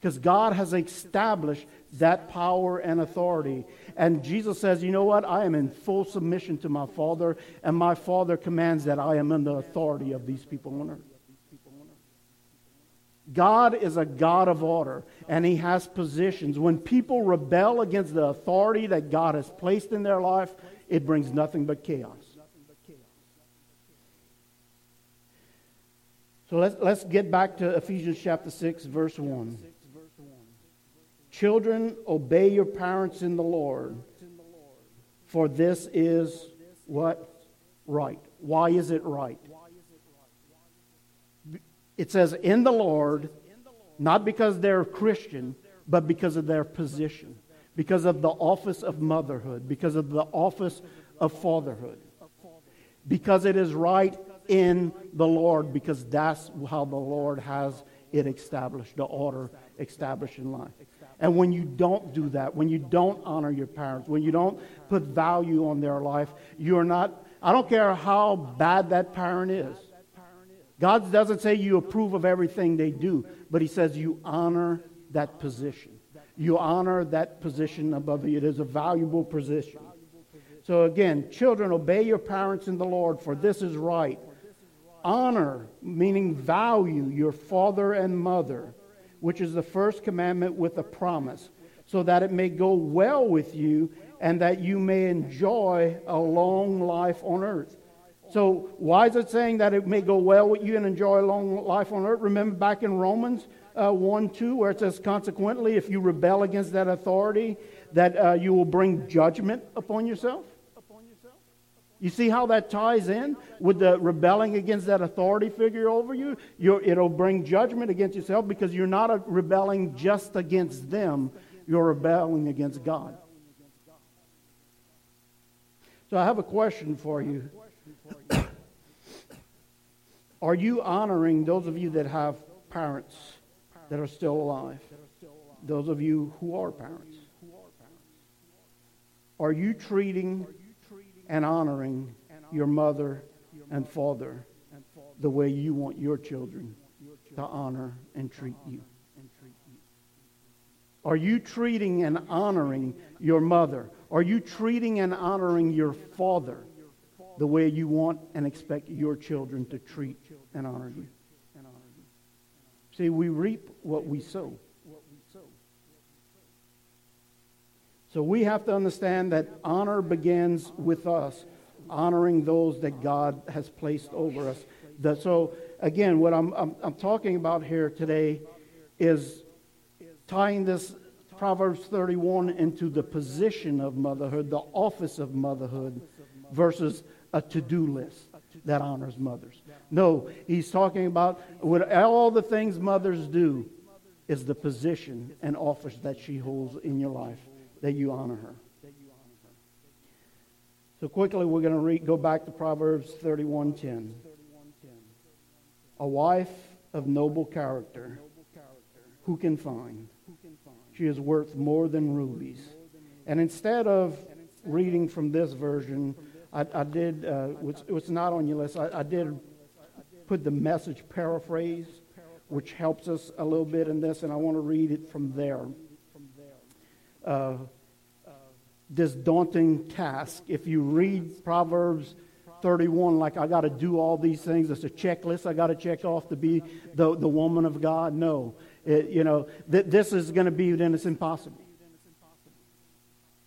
Because God has established that power and authority. And Jesus says, you know what? I am in full submission to my Father, and my Father commands that I am in the authority of these people on earth. God is a God of order, and He has positions. When people rebel against the authority that God has placed in their life, it brings nothing but chaos. So let's, let's get back to Ephesians chapter 6, verse 1. Children, obey your parents in the Lord, for this is what? Right. Why is it right? It says, in the Lord, not because they're Christian, but because of their position, because of the office of motherhood, because of the office of fatherhood. Because it is right in the Lord, because that's how the Lord has it established, the order established in life. And when you don't do that, when you don't honor your parents, when you don't put value on their life, you're not, I don't care how bad that parent is. God doesn't say you approve of everything they do, but He says you honor that position. You honor that position above you. It is a valuable position. So again, children, obey your parents in the Lord, for this is right. Honor, meaning value, your father and mother, which is the first commandment with a promise, so that it may go well with you and that you may enjoy a long life on earth. So, why is it saying that it may go well with you and enjoy a long life on earth? Remember back in Romans uh, 1 2, where it says, Consequently, if you rebel against that authority, that uh, you will bring judgment upon yourself? You see how that ties in with the rebelling against that authority figure over you? You're, it'll bring judgment against yourself because you're not rebelling just against them, you're rebelling against God. So I have a question for you. Are you honoring those of you that have parents that are still alive? Those of you who are parents? Are you treating and honoring your mother and father the way you want your children to honor and treat you? Are you treating and honoring your mother? Are you treating and honoring your father the way you want and expect your children to treat and honor you. See, we reap what we sow. So we have to understand that honor begins with us, honoring those that God has placed over us. So, again, what I'm, I'm, I'm talking about here today is tying this Proverbs 31 into the position of motherhood, the office of motherhood, versus a to do list that honors mothers. No, he's talking about what all the things mothers do is the position and office that she holds in your life that you honor her. So quickly, we're going to read, go back to Proverbs 31:10. A wife of noble character, who can find? She is worth more than rubies. And instead of reading from this version, I, I did, uh, what's, what's not on your list, I, I did put the message paraphrase, which helps us a little bit in this, and I want to read it from there. Uh, this daunting task. If you read Proverbs 31, like I got to do all these things, it's a checklist I got to check off to be the, the woman of God. No, it, you know, th- this is going to be, then it's impossible.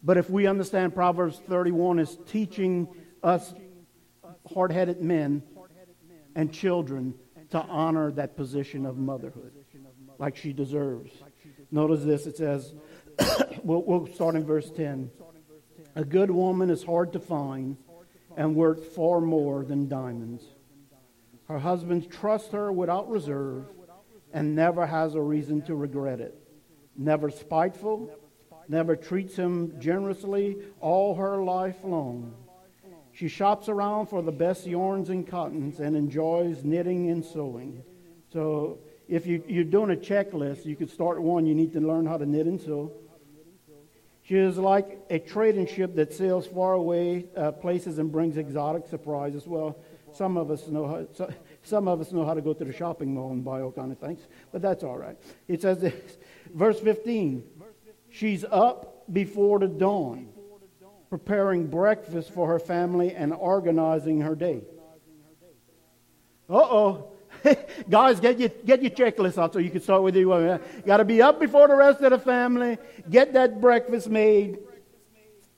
But if we understand Proverbs 31 is teaching us hard headed men and children to honor that position of motherhood like she deserves. Notice this it says, we'll, we'll start in verse 10. A good woman is hard to find and worth far more than diamonds. Her husband trusts her without reserve and never has a reason to regret it. Never spiteful, never treats him generously all her life long. She shops around for the best yarns and cottons and enjoys knitting and sewing. So if you, you're doing a checklist, you could start one. You need to learn how to knit and sew. She is like a trading ship that sails far away uh, places and brings exotic surprises. Well, some of us know how. So, some of us know how to go to the shopping mall and buy all kind of things, but that's all right. It says this, verse 15. She's up before the dawn, preparing breakfast for her family and organizing her day. Uh oh. Guys, get your, get your checklist out so you can start with you. Got to be up before the rest of the family, get that breakfast made,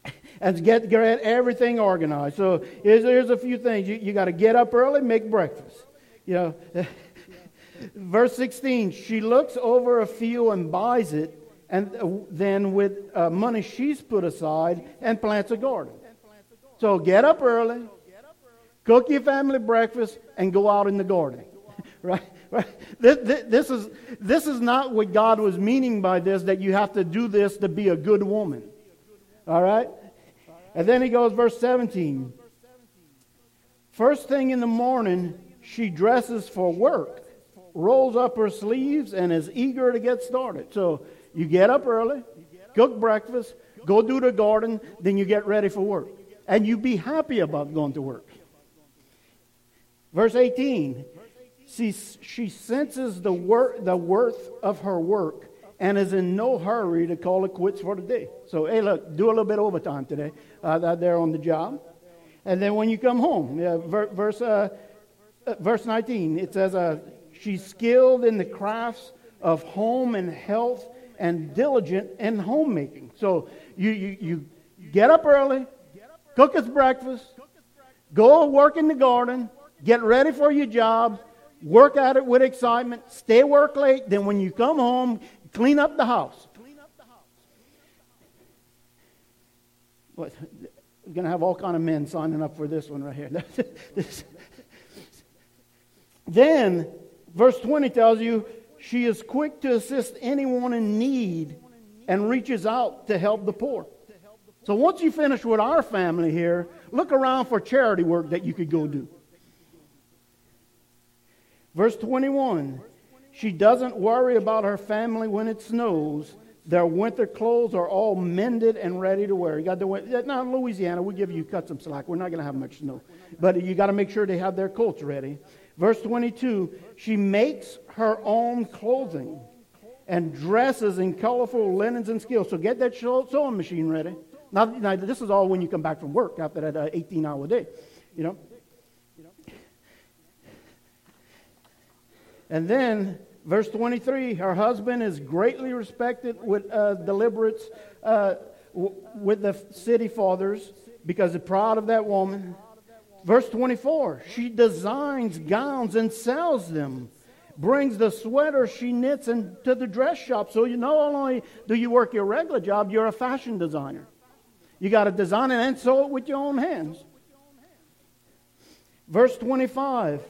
and get, get everything organized. So here's, here's a few things. You, you got to get up early, make breakfast. You know, verse 16, she looks over a field and buys it, and uh, then with uh, money she's put aside and plants a garden. So get up early, cook your family breakfast, and go out in the garden right? right? This, this, this, is, this is not what God was meaning by this, that you have to do this to be a good woman. All right? And then he goes, verse 17. First thing in the morning, she dresses for work, rolls up her sleeves, and is eager to get started. So you get up early, cook breakfast, go do the garden, then you get ready for work. And you be happy about going to work. Verse 18 she, she senses the, wor- the worth of her work and is in no hurry to call it quits for the day. So, hey, look, do a little bit of overtime today uh, there on the job. And then when you come home, yeah, ver- verse, uh, uh, verse 19, it says, uh, She's skilled in the crafts of home and health and diligent in homemaking. So, you, you, you get up early, cook us breakfast, go work in the garden, get ready for your job, work at it with excitement, stay work late, then when you come home, clean up the house. What, we're going to have all kind of men signing up for this one right here. then, verse 20 tells you, she is quick to assist anyone in need and reaches out to help the poor. So once you finish with our family here, look around for charity work that you could go do. Verse 21 She doesn't worry about her family when it snows. Their winter clothes are all mended and ready to wear. You got the now in Louisiana, we give you cut some slack. We're not going to have much snow, but you got to make sure they have their coats ready. Verse 22: She makes her own clothing and dresses in colorful linens and skills. So get that sewing machine ready. Now, now this is all when you come back from work after that 18-hour uh, day. You know, And then, verse 23 her husband is greatly respected with uh, deliberates uh, w- with the city fathers because they're proud of that woman. Verse 24 she designs gowns and sells them brings the sweater she knits into the dress shop. So you not only do you work your regular job, you're a fashion designer. You got to design it and sew it with your own hands. Verse 25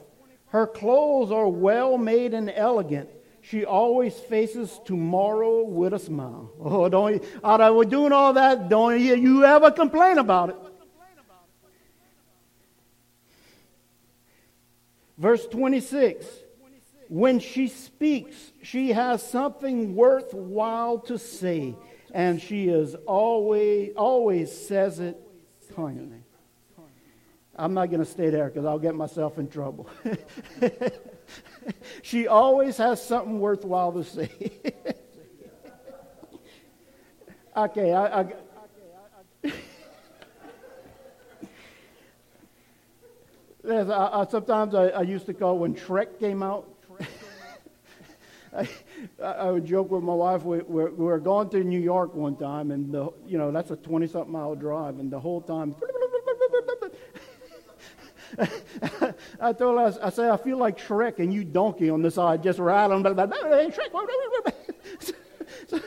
her clothes are well made and elegant. She always faces tomorrow with a smile. Oh, don't you, out of doing all that, don't you ever complain about it. Verse 26 When she speaks, she has something worthwhile to say, and she is always, always says it kindly. I'm not going to stay there because I'll get myself in trouble. she always has something worthwhile to say. okay, I, I I, I, sometimes I, I, used to call when Shrek came out. I, I, would joke with my wife. We, we, we, were going to New York one time, and the, you know that's a twenty-something mile drive, and the whole time. I told her, I said, I feel like Shrek and you donkey on the side, just rattling. Shrek. so,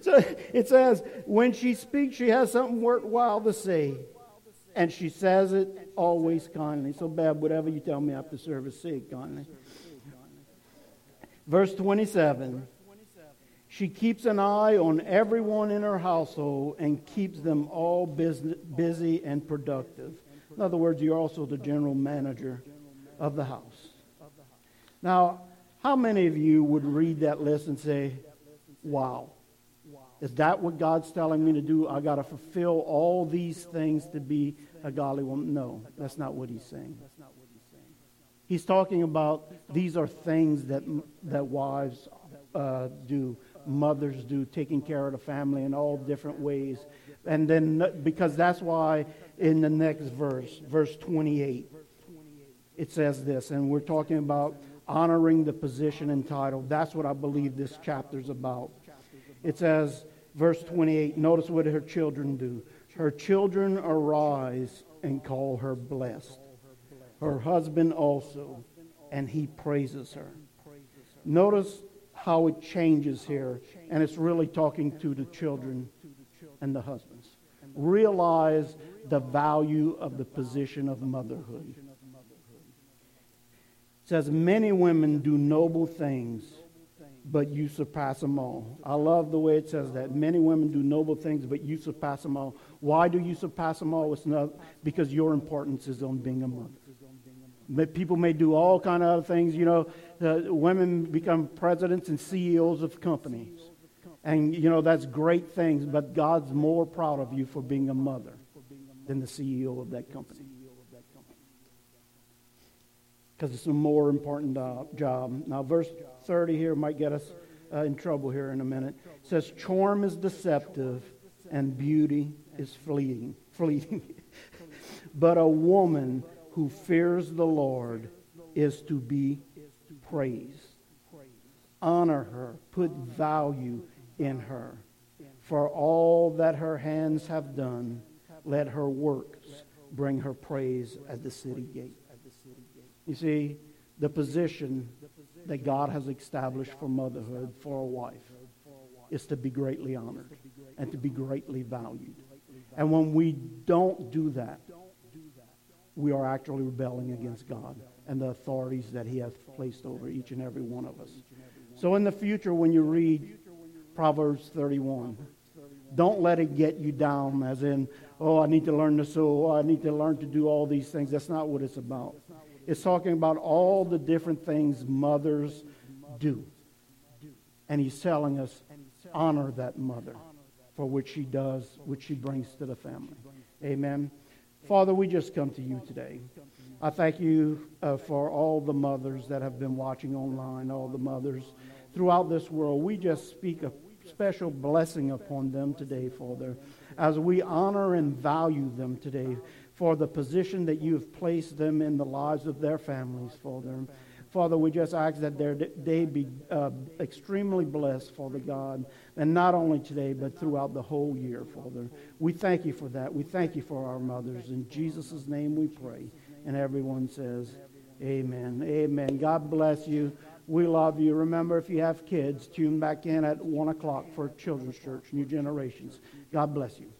so it says, when she speaks, she has something worthwhile to say, and she says it always kindly. So, Bab, whatever you tell me after service, say it kindly. Verse 27 She keeps an eye on everyone in her household and keeps them all busy and productive. In other words, you're also the general manager of the house. Now, how many of you would read that list and say, Wow, is that what God's telling me to do? I got to fulfill all these things to be a godly woman. No, that's not what he's saying. He's talking about these are things that, that wives uh, do, mothers do, taking care of the family in all different ways. And then, because that's why in the next verse, verse 28, it says this, and we're talking about honoring the position and title. That's what I believe this chapter is about. It says, verse 28, notice what her children do. Her children arise and call her blessed. Her husband also, and he praises her. Notice how it changes here, and it's really talking to the children and the husbands. Realize the value of the position of motherhood. It says, Many women do noble things but you surpass them all. I love the way it says that. Many women do noble things, but you surpass them all. Why do you surpass them all? It's not because your importance is on being a mother. People may do all kind of other things. You know, uh, women become presidents and CEOs of companies. And, you know, that's great things, but God's more proud of you for being a mother than the CEO of that company because it's a more important uh, job. Now, verse 30 here might get us uh, in trouble here in a minute. It says, Charm is deceptive and beauty is fleeting. fleeting. but a woman who fears the Lord is to be praised. Honor her, put value in her. For all that her hands have done, let her works bring her praise at the city gate. You see, the position that God has established for motherhood for a wife is to be greatly honored and to be greatly valued. And when we don't do that, we are actually rebelling against God and the authorities that He has placed over each and every one of us. So in the future, when you read Proverbs 31, don't let it get you down as in, oh, I need to learn to sew, oh, I need to learn to do all these things. That's not what it's about. It's talking about all the different things mothers do. And he's telling us, honor that mother for which she does, which she brings to the family. Amen. Father, we just come to you today. I thank you uh, for all the mothers that have been watching online, all the mothers throughout this world. We just speak a special blessing upon them today, Father, as we honor and value them today for the position that you have placed them in the lives of their families, Father. Father, we just ask that their day be uh, extremely blessed, Father God, and not only today, but throughout the whole year, Father. We thank you for that. We thank you for our mothers. In Jesus' name we pray. And everyone says, Amen. Amen. God bless you. We love you. Remember, if you have kids, tune back in at 1 o'clock for Children's Church, New Generations. God bless you.